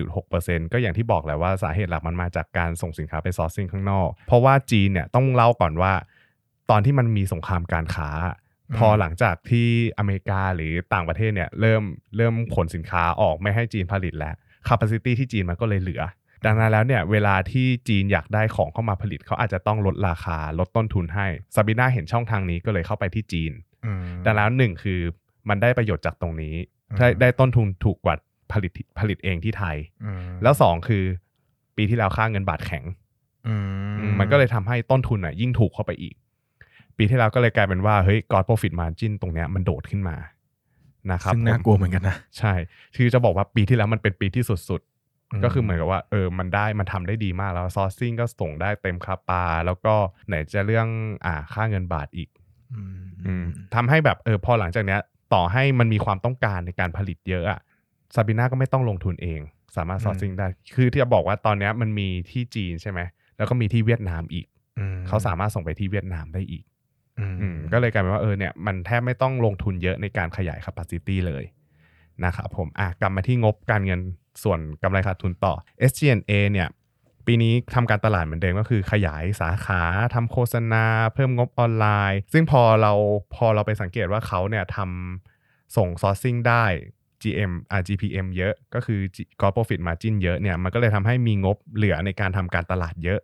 51.6%ก็อย่างที่บอกแหละว่าสาเหตุหลักมันมาจากการส่งสินค้าไป sourcing ข้างนอก เพราะว่าจีนเนี่ยต้องเล่าก่อนว่า ตอนที่มันมีสงครามการค้า พอหลังจากที่อเมริกาหรือต่างประเทศเนี่ยเริ่มเริ่มขนสินค้าออกไม่ให้จีนผลิตแล้ว capacity ที่จีนมันก็เลยเหลือ ดังนั้นแล้วเนี่ยเวลาที่จีนอยากได้ของเข้ามาผลิตเขาอาจจะต้องลดราคาลดต้นทุนให้ซาบิน่าเห็นช่องทางนี้ก็เลยเข้าไปที่จีนอืมดังนั้นหนึ่งคือมันได้ประโยชน์จากตรงนี้อืมได้ได้ต้นทุนถูกกว่าผลิตผลิตเองที่ไทยอืมแล้วสองคือปีที่แล้วค่าเงินบาทแข็งอืมมันก็เลยทำให้ต้นทุนอะยิ่งถูกเข้าไปอีก ปีที่แล้วก็เลยกลายเป็นว่าเฮ้ย God profit margin ตรงเนี้ยมันโดดขึ้นมานะครับซึ่งน่ากลัวเหมือนกันนะ ใช่คือจะบอกว่าปีที่แล้วมันเป็นปีที่สุดอืมๆก็คือเหมือนกับว่าเออมันได้มันทำได้ดีมากแล้วซอร์ซิ่งก็ส่งได้เต็มคาปา แล้วก็ไหนจะเรื่องอ่าค่าเงินบาทอีกอืมอืมทำให้แบบเออพอหลังจากเนี้ยต่อให้มันมีความต้องการในการผลิตเยอะอะซาบิน่าก็ไม่ต้องลงทุนเอง สามารถซอร์ซิ่งได้ คือที่จะบอกว่าตอนเนี้ยมันมีที่จีนใช่ไหม แล้วก็มีที่เวียดนามอีกอืมเขาสามารถส่งไปที่เวียดนามได้อีกอืมอืม ก็เลยกลายเป็นว่าเออเนี่ยมันแทบไม่ต้องลงทุนเยอะในการขยาย capacity เลยนะครับผมอะกลับมาที่งบการเงินส่วนกำไรขาดทุนต่อ S G N A เนี่ยปีนี้ทำการตลาดเหมือนเดิมก็คือขยายสาขาทำโฆษณา เพิ่มงบออนไลน์ ซึ่งพอเราพอเราไปสังเกตว่าเขาเนี่ยทำส่ง sourcing ได้ GM อะ G P M เยอะก็คือ gross profit margin เยอะเนี่ยมันก็เลยทำให้มีงบเหลือในการทำการตลาดเยอะ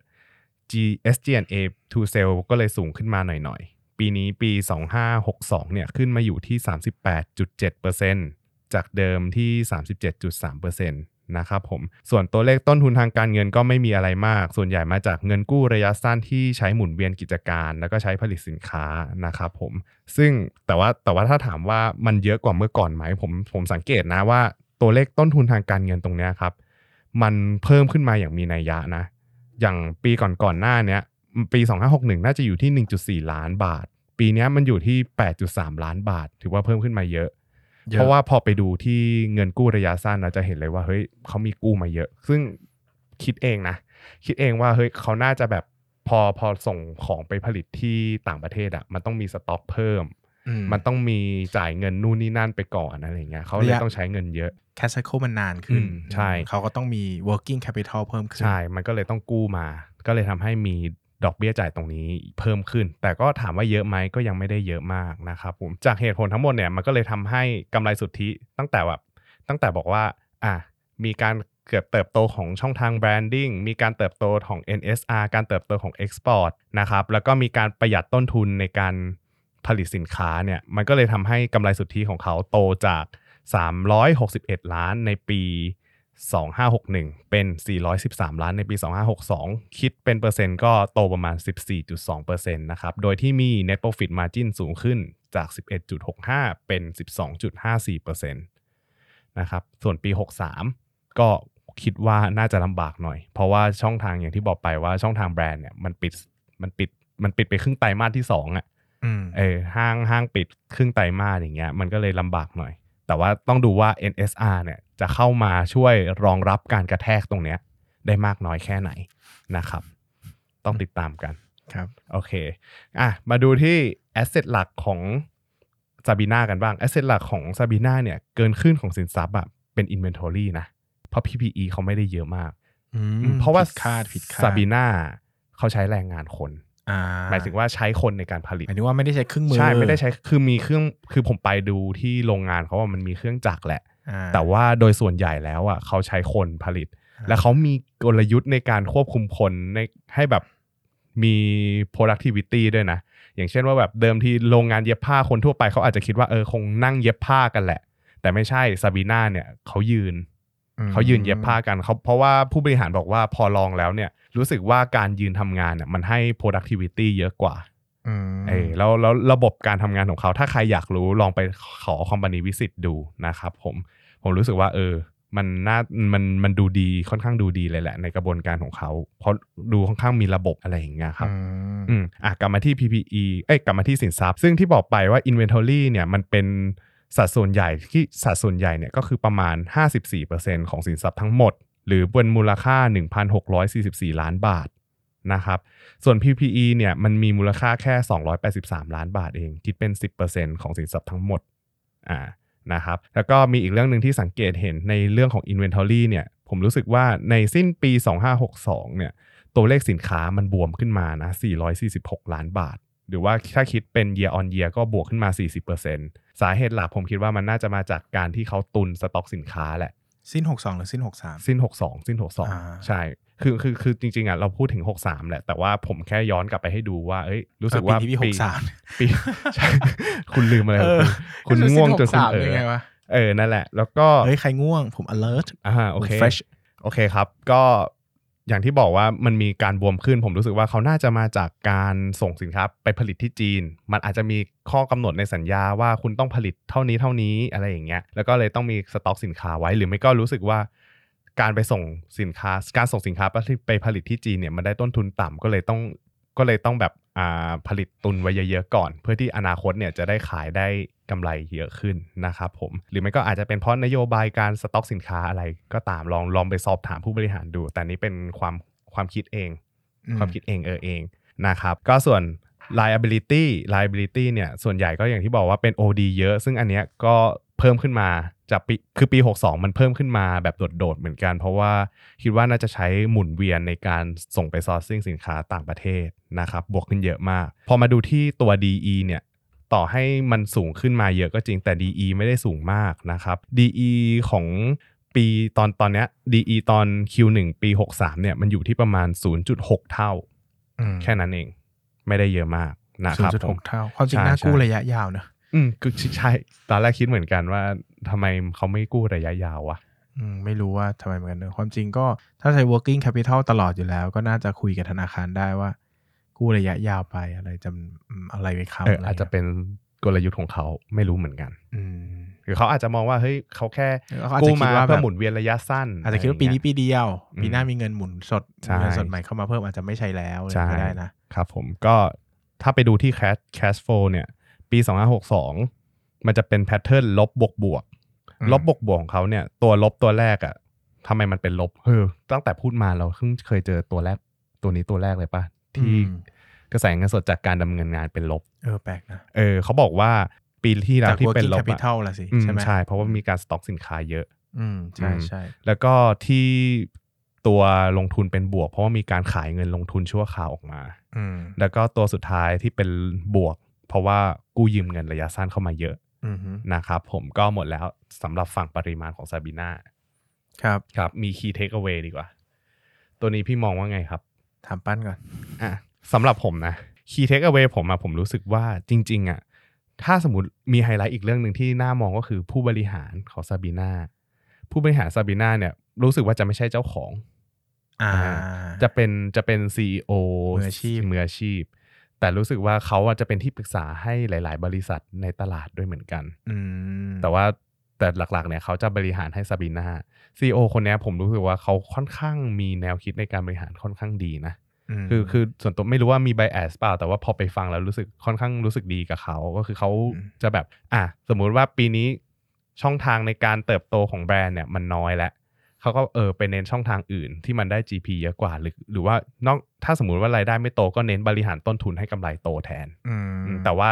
GSGNA to sale ก็เลยสูงขึ้นมาหน่อย ปีนี้ปี 2562 เนี่ยขึ้นมาอยู่ที่ 38.7%จากเดิมที่ 37.3%นะครับผม ส่วนตัวเลขต้นทุนทางการเงินก็ไม่มีอะไรมาก ส่วนใหญ่มาจากเงินกู้ระยะสั้นที่ใช้หมุนเวียนกิจการ แล้วก็ใช้ผลิตสินค้านะครับผม ซึ่งแต่ว่าแต่ว่าถ้าถามว่ามันเยอะกว่าเมื่อก่อนไหมผมผมสังเกตนะว่าตัวเลขต้นทุนทางการเงินตรงเนี้ยครับ มันเพิ่มขึ้นมาอย่างมีนัยยะนะ อย่างปีก่อนๆหน้าเนี้ย ปี 2561 น่าจะอยู่ที่ 1.4 ล้านบาท ปีเนี้ยมันอยู่ที่ 8.3 ล้านบาท ถือว่าเพิ่มขึ้นมาเยอะเยอะ เพราะว่าพอไปดูที่เงินกู้ระยะสั้นเราจะเห็นเลยว่าเฮ้ยเขามีกู้มาเยอะ ซึ่งคิดเองนะ คิดเองว่าเฮ้ยเขาน่าจะแบบพอพอส่งของไปผลิตที่ต่างประเทศอะมันต้องมีสต็อกเพิ่มอืมมันต้องมีจ่ายเงินนู่นนี่นั่นไปก่อนอะไรอย่างเงี้ยเขาเลยระยะต้องใช้เงินเยอะ แคสไซเคิลมันนานขึ้นอืมใช่เขาก็ต้องมี working capital เพิ่มขึ้น ใช่ มันก็เลยต้องกู้มา ก็เลยทำให้มี ดอกเบี้ยจ่ายตรงนี้เพิ่มขึ้น แต่ก็ถามว่าเยอะไหมก็ยังไม่ได้เยอะมากนะครับผมจากเหตุผลทั้งหมดเนี่ยมันก็เลยทำให้กำไรสุทธิตั้งแต่แบบตั้งแต่บอกว่าอะมีการเกิดเติบโตของช่องทางแบรนดิ้งมีการเติบโตของ NSR การเติบโตของ Export นะครับแล้วก็มีการประหยัดต้นทุนในการผลิตสินค้าเนี่ยมันก็เลยทำให้กำไรสุทธิของเขาโตจาก 361 ล้านในปี 2561 เป็น 413 ล้านในปี 2562 คิดเป็นเปอร์เซ็นต์ก็โตประมาณ 14.2%นะครับ โดยที่มี net profit margin สูงขึ้นจาก 11.65 เป็น 12.54%นะครับ ส่วนปี 63 ก็คิดว่าน่าจะลำบากหน่อย เพราะว่าช่องทางอย่างที่บอกไปว่าช่องทางแบรนด์เนี่ยมันปิดมันปิดมันปิดไปครึ่งไตรมาสที่ 2อะอืมเออห้างห้างปิดครึ่งไตรมาสอย่างเงี้ยมันก็เลยลำบากหน่อย แต่ว่าต้องดูว่า NSR เนี่ย จะเข้ามาช่วยรองรับการกระแทกตรงเนี้ย ได้มากน้อยแค่ไหนนะครับ ต้องติดตามกันครับโอเคอะมาดูที่ asset หลักของซาบีนากันบ้าง asset หลักของซาบีนาเนี่ยเกินครึ่งของสินทรัพย์อะเป็น inventory นะ เพราะ PPE เขาไม่ได้เยอะมากอืมเพราะว่าผิดคาดผิดคาดซาบีนาเขาใช้แรงงานคนอ่าหมายถึงว่าใช้คนในการผลิตหมายถึงว่าไม่ได้ใช้เครื่องมือใช่ไม่ได้ใช้คือมีเครื่องคือผมไปดูที่โรงงานเขาว่ามันมีเครื่องจักรแหละอ่า แต่ว่าโดยส่วนใหญ่แล้วอะเขาใช้คนผลิตอ่าและเขามีกลยุทธ์ในการควบคุมคนในให้แบบมี productivity ด้วยนะ อย่างเช่นว่าแบบเดิมทีโรงงานเย็บผ้าคนทั่วไปเขาอาจจะคิดว่าเออคงนั่งเย็บผ้ากันแหละ แต่ไม่ใช่ซาบีนาเนี่ยเขายืนอืมเขายืนเย็บผ้ากันเขาเพราะว่าผู้บริหารบอกว่าพอลองแล้วเนี่ยรู้สึกว่าการยืนทำงานเนี่ยมันให้ productivity เยอะกว่าอืมเออแล้วแล้วระบบการทำงานของเขาถ้าใครอยากรู้ลองไปขอคอมพานีวิสิตดูนะครับผม ผมรู้สึกว่า เออ มันน่ามันมันดูดีค่อนข้างดูดีเลยแหละ ในกระบวนการของเขา เพราะดูค่อนข้างมีระบบอะไรอย่างเงี้ยครับอืมอืมอะกลับมาที่ PPE เอ้ยกลับมาที่สินทรัพย์ ซึ่งที่บอกไปว่า Inventory เนี่ยมันเป็นสัดส่วนใหญ่ที่สัดส่วนใหญ่เนี่ยก็คือประมาณ 54%ของสินทรัพย์ทั้งหมด หรือเป็นมูลค่า 1,644 ล้านบาทนะครับส่วน PPE เนี่ยมันมีมูลค่าแค่ 283 ล้านบาทเอง คิดเป็น 10%ของสินทรัพย์ทั้งหมดอ่า นะครับแล้วก็มีอีกเรื่องหนึ่งที่สังเกตเห็นในเรื่องของ Inventory เนี่ยผมรู้สึกว่าในสิ้นปี 2562เนี่ยตัวเลขสินค้ามันบวมขึ้นมานะ446 ล้านบาท หรือว่าถ้าคิดเป็น year on year ก็บวกขึ้นมา 40%สาเหตุหลักผมคิดว่ามันน่าจะมาจากการที่เขาตุนสต็อกสินค้าแหละสิ้น 62 หรือสิ้น 63 สิ้น 62 สิ้นอ่า62 ใช่ คือคือคือจริงๆอะเราพูดถึง 63 แหละ แต่ว่าผมแค่ย้อนกลับไปให้ดูว่าเอ้ยรู้สึกว่าปีนี้พี่63ปีใช่คุณลืมอะไรเออคุณคุณง่วงจนคุณ63เอได้ไงอวะเออนั่นแหละ แล้วก็เฮ้ยใครง่วงผม alert อ่าโอเคผม fresh โอเคครับ ก็อย่างที่บอกว่ามันมีการบวมขึ้น ผมรู้สึกว่าเขาน่าจะมาจากการส่งสินค้าไปผลิตที่จีน มันอาจจะมีข้อกำหนดในสัญญาว่าคุณต้องผลิตเท่านี้เท่านี้อะไรอย่างเงี้ยแล้วก็เลยต้องมีสต็อกสินค้าไว้หรือไม่ก็รู้สึกว่า การไปส่งสินค้า การส่งสินค้าไปผลิตที่จีนเนี่ยมันได้ต้นทุนต่ำก็เลยต้องก็เลยต้องแบบอ่าผลิตตุนไว้เยอะๆก่อน เพื่อที่อนาคตเนี่ยจะได้ขายได้กำไรเยอะขึ้นนะครับผม หรือไม่ก็อาจจะเป็นเพราะนโยบายการสต็อกสินค้าอะไรก็ตามลองลองไปสอบถามผู้บริหารดู แต่นี้เป็นความความคิดเองอืมความคิดเองเออเองนะครับ ก็ส่วน liability liability เนี่ยส่วนใหญ่ก็อย่างที่บอกว่าเป็น OD เยอะ ซึ่งอันเนี้ยก็ เพิ่มขึ้นมาจากปีคือปี 62 มันเพิ่มขึ้นมาแบบโดดๆเหมือนกัน เพราะว่าคิดว่าน่าจะใช้หมุนเวียนในการส่งไป sourcing สินค้าต่างประเทศนะครับบวกขึ้นเยอะมาก พอมาดูที่ตัว DE เนี่ยต่อให้มันสูงขึ้นมาเยอะก็จริงแต่ DE ไม่ได้สูงมากนะครับ DE ของปีตอนตอนเนี้ย DE ตอน Q1 ปี 63เนี่ยมันอยู่ที่ประมาณ 0.6 เท่าอืมแค่นั้นเอง ไม่ได้เยอะมากนะครับผม0.6 เท่า ความจริงใช่น่ากู้ใช่ระยะยาวเนอะ อืมคือใช่ตอนแรกคิดเหมือนกันว่าทำไมเขาไม่กู้ระยะยาววะอืมไม่รู้ว่าทำไมเหมือนกันเนอะความจริงก็ถ้าใช้ working capital ตลอดอยู่แล้ว ก็น่าจะคุยกับธนาคารได้ว่า กู้ระยะยาวไปอะไรจะอืมอะไรไปค้ำเออไรอาจจะเป็นกลยุทธ์ของเขาไม่รู้เหมือนกัน อืมหรือเขาอาจจะมองว่าเฮ้ยเขาแค่เขาอาจจะกู้คิมาดว่าเพื่อแบบหมุนเวียนระยะสั้น อาจจะคิดว่าปีนี้อไรปีเดียวอืมปีหน้ามีเงินหมุนสดใช่มีเงินสดใหม่เข้ามาเพิ่มอาจจะไม่ใช่แล้วอะไรใช่ก็ได้นะครับผมก็ถ้าไปดูที่ cash cash flow เนี่ย ปี 2562 มันจะเป็นแพทเทิร์นลบบวกบวกอืมลบบวกบวกของเขาเนี่ย ตัวลบตัวแรกอะทำไมมันเป็นลบเออตั้งแต่พูดมาเราเพิ่งเคยเจอตัวแรกตัวนี้ตัวแรกเลยปะที่อืมกระแสเงินสดจากการดำเนินงานเป็นลบ เออแปลกนะเออเขาบอกว่าปีที่แล้วจากที่เป็น working ลบอะ capital ละสิอืมใช่ไหมใช่ เพราะว่ามีการสต็อกสินค้าเยอะ อืมใช่อืมใช่แล้วก็ที่ตัวลงทุนเป็นบวก เพราะว่ามีการขายเงินลงทุนชั่วคราวออกมาอืมแล้วก็ตัวสุดท้ายที่เป็นบวก เพราะว่ากู้ยืมเงินระยะสั้นเข้ามาเยอะอืมฮึนะครับผมก็หมดแล้วสำหรับฝั่งปริมาณของซาบีนาครับครับมี key takeaway ดีกว่า ตัวนี้พี่มองว่าไงครับ ถามปั้นก่อนอะสำหรับผมนะ key takeaway ผมอะผมรู้สึกว่าจริง ๆอะถ้าสมมติมีไฮไลท์อีกเรื่องหนึ่งที่น่ามองก็คือผู้บริหารของซาบีนาผู้บริหารซาบีนาเนี่ยรู้สึกว่าจะไม่ใช่เจ้าของอ่าจะเป็นจะเป็น CEO มืออาชีพมืออาชีพ แต่รู้สึกว่าเขาอะจะเป็นที่ปรึกษาให้หลาย ๆ บริษัทในตลาดด้วยเหมือนกันอืมแต่ว่าแต่หลัก ๆ เนี่ยเขาจะบริหารให้ซาบีนา CEO คนเนี้ยผมรู้สึกว่าเขาค่อนข้างมีแนวคิดในการบริหารค่อนข้างดีนะมคือคือส่วนตัวไม่รู้ว่ามี bias เปล่า แต่ว่าพอไปฟังแล้วรู้สึกค่อนข้างรู้สึกดีกับเขา ก็คือเขาอืมจะแบบ อะสมมุติว่าปีนี้ช่องทางในการเติบโตของแบรนด์เนี่ยมันน้อยแล้ว เขาก็เออไปเน้นช่องทางอื่นที่มันได้ GP เยอะกว่าหรือ หรือว่านอกถ้าสมมุติว่ารายได้ไม่โตก็เน้นบริหารต้นทุนให้กำไรโตแทนอืมอืมแต่ว่า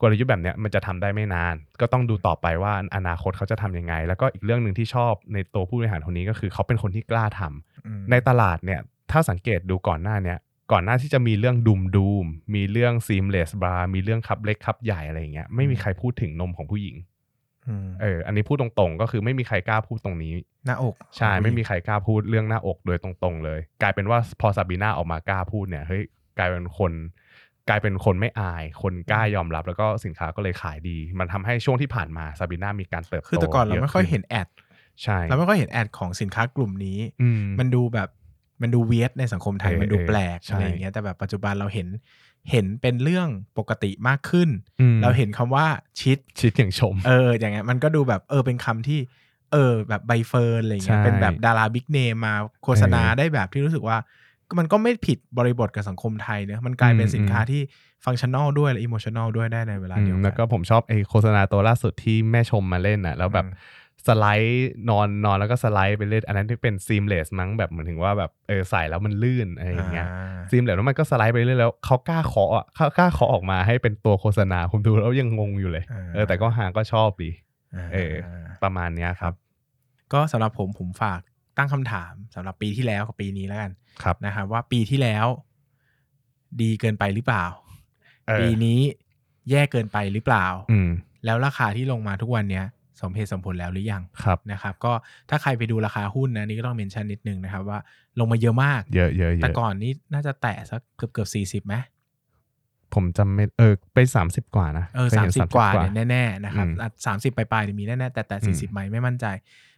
กลยุทธ์แบบเนี้ยมันจะทำได้ไม่นาน ก็ต้องดูต่อไปว่าอนาคตเขาจะทำยังไง แล้วก็อีกเรื่องหนึ่งที่ชอบในตัวผู้บริหารคนนี้ก็คือเขาเป็นคนที่กล้าทำอืมในตลาดเนี่ยถ้าสังเกตดูก่อนหน้าเนี้ยก่อนหน้าที่จะมีเรื่องดูมดูมมีเรื่อง seamless bra มีเรื่อง cup เล็ก cup ใหญ่อะไรอย่างเงี้ยไม่มีใครพูดถึงนมของผู้หญิงอืม เอออันนี้พูดตรงๆ ก็คือไม่มีใครกล้าพูดตรงนี้ หน้าอก ใช่ ไม่มีใครกล้าพูดเรื่องหน้าอกโดยตรงๆเลย กลายเป็นว่าพอซาบีนาออกมากล้าพูดเนี่ยเฮ้ยกลายเป็นคน กลายเป็นคนไม่อาย คนกล้ายอมรับ แล้วก็สินค้าก็เลยขายดี มันทำให้ช่วงที่ผ่านมาซาบีนามีการเติบโตคือแต่ก่อนเราไม่ค่อยเห็นขึ้ ad ใช่เราไม่ค่อยเห็น ad ของสินค้ากลุ่มนี้อืมมันดูแบบมันดู weird ในสังคมไทยเออมันดูเออแปลกใช่อะไรอย่างเงี้ยแต่แบบปัจจุบันเราเห็น เห็นเป็นเรื่องปกติมากขึ้นอืมเราเห็นคำว่าชิดชิดอย่างชม เออ อย่างเงี้ยมันก็ดูแบบเออเป็นคำที่ เออ แบบใบเฟิร์นอะไรเงี้ยใช่เป็นแบบดารา big name มาโฆษณาเออได้แบบที่รู้สึกว่ามันก็ไม่ผิดบริบทกับสังคมไทยเนอะมันกลายเป็นอืมสินค้าที่ functional ด้วยและ emotional ด้วยได้ในเวลาอืเดียวมกัแล้วก็ผมชอบไอ้โฆษณาตัวล่าสุดที่แม่ชมมาเล่นอะแล้วแบบอืม สไลด์นอนนอนแล้วก็สไลด์ไปเล่นอันนั้นที่เป็นซีมเลสมั้งแบบเหมือนถึงว่าแบบเออใส่แล้วมันลื่นอะไรอย่างเงี้ยอ่าซีมเลสแล้วมันก็สไลด์ไปเรื่อยแล้วเขากล้าเคาะอะเขากล้าเคาะออกมาให้เป็นตัวโฆษณาผมดูแล้วยังงงอยู่เลยอ่าเออแต่ก็หางก็ชอบดีาเออประมาณเนี้ยครับ ก็สำหรับผมผมฝากตั้งคำถามสำหรับปีที่แล้วกับปีนี้แล้วกันครับนะครับว่าปีที่แล้ว ดีเกินไปหรือเปล่าเออปีนี้แย่เกินไปหรือเปล่าอืมแล้วราคาที่ลงมาทุกวันเนี้ย สมเหตุสมผลแล้วหรือยังครับนะครับ ก็ถ้าใครไปดูราคาหุ้นนะนี่ก็ต้องเมนชั่นนิดนึงนะครับว่าลงมาเยอะมากเยอะเยอะเยแต่อะก่อนนี้น่าจะแตะสักเกือบเกือบสี่สิบไหมผมจำไม่เออไปสามสิบกว่านะเออคยสามห็นสิบกว่าเนี่ยแน่ๆนะครับอืมสามสิบปลายๆเนี่ยมีแน่ๆแต่แต่อืสี่มสิบไหมไม่มั่นใจ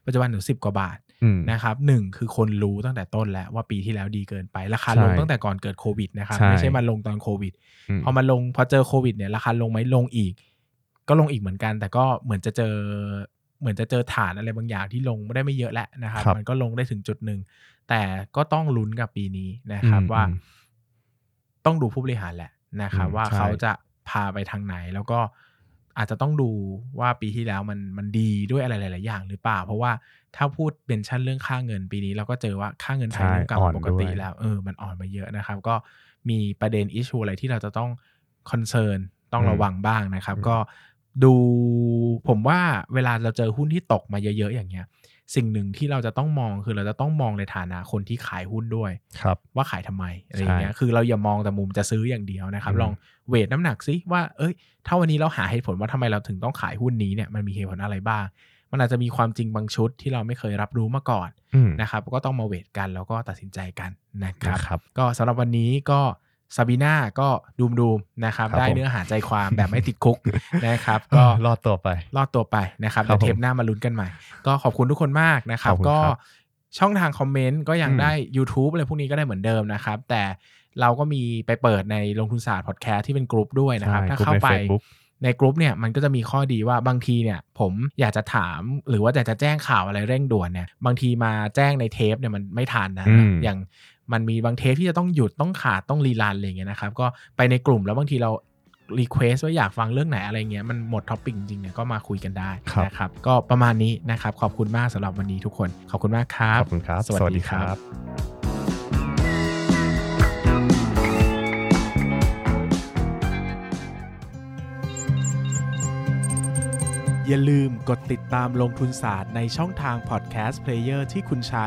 ปัจจุบันถึงสิบกว่าบาทอืมนะครับหนึ่งคือคนรู้ตั้งแต่ต้นแล้วว่าปีที่แล้วดีเกินไป ราคาใช่ลงตั้งแต่ก่อนเกิดโควิดนะครับใช่ไม่ใช่มาลงตอนโควิดมพอมาลงพอเจอโควิดเนี่ยราคาลงไหมลงอีก ก็ลงอีกเหมือนกัน แต่ก็เหมือนจะเจอเหมือนจะเจอฐานอะไรบางอย่างที่ลงไม่ได้ไม่เยอะแล้วนะครับครับมันก็ลงได้ถึงจุดหนึ่ง แต่ก็ต้องลุ้นกับปีนี้นะครับอืมว่าอืมต้องดูผู้บริหารแหละนะครับอืมว่าใช่เขาจะพาไปทางไหนแล้วก็อาจจะต้องดูว่าปีที่แล้วมันมันดีด้วยอะไรหลาย ๆ อย่างหรือเปล่า เพราะว่าถ้าพูดเป็นชั่นเรื่องค่าเงินปีนี้เราก็เจอว่าค่าเงินไทยใช่เริ่มกลับอ่อมานปกติด้วยแล้วเออมันอ่อนมาเยอะนะครับ ก็มีประเด็น issue อะไรที่เราจะต้อง concern ต้องระวังบ้างนะครับ ก็ ดูผมว่าเวลาเราเจอหุ้นที่ตกมาเยอะ ๆ อย่างเงี้ย สิ่งหนึ่งที่เราจะต้องมองคือเราจะต้องมองในฐานะคนที่ขายหุ้นด้วยครับว่าขายทำไมอะไรอย่างเงี้ยคือเราอย่ามองแต่มุมจะซื้ออย่างเดียวนะครับอืมลอง weight น้ำหนักซิว่าเอ้ยถ้าวันนี้เราหาเหตุผลว่าทำไมเราถึงต้องขายหุ้นนี้เนี่ยมันมีเหตุผลอะไรบ้าง มันอาจจะมีความจริงบางชุดที่เราไม่เคยรับรู้มาก่อนอืมนะครับ ก็ต้องมา weight กันแล้วก็ตัดสินใจกันนะครับนะครับก็สำหรับวันนี้ก็ ซาบีนาก็ดูมดูมๆนะครับครับได้ผมเนื้อหาใจความแบบไม่ติดคุกนะครับก็รอดตัวไปรอดตัวไปนะครับครัเดี๋บยวเทปหน้ามาลุ้นกันใหม่ ก็ขอบคุณทุกคนมากนะครับขอบคุณก็ครับช่องทางคอมเมนต์ก็ยังอืมได้ YouTube อะไรพวกนี้ก็ได้เหมือนเดิมนะครับ แต่เราก็มีไปเปิดในลงทุนศาสตร์พอดแคสต์ที่เป็นกลุ่มด้วยนะครับใช่ถ้ากลุ่มเข้าในไป Facebook ในกลุ่มเนี่ยมันก็จะมีข้อดีว่าบางทีเนี่ยผมอยากจะถามหรือว่าอยากจะแจ้งข่าวอะไรเร่งด่วนเนี่ยบางทีมาแจ้งในเทปเนี่ยมันไม่ทันนะอืมอย่าง มันมีบางเทปที่จะต้องหยุดต้องขาดต้อง rerun อะไรอย่างเงี้ยนะครับ ก็ไปในกลุ่มแล้วบางทีเรา request ว่าอยากฟังเรื่องไหนอะไรเงี้ยมันหมด topic จริงๆเนี่ยก็มาคุยกันได้ครับนะครับก็ประมาณนี้นะครับ ขอบคุณมากสำหรับวันนี้ทุกคน ขอบคุณมากครับขอบคุณครับ สวัสดีครับอย่าลืมกดติดตามลงทุนศาสตร์ในช่องทางพอดแคสต์ player ที่คุณใช้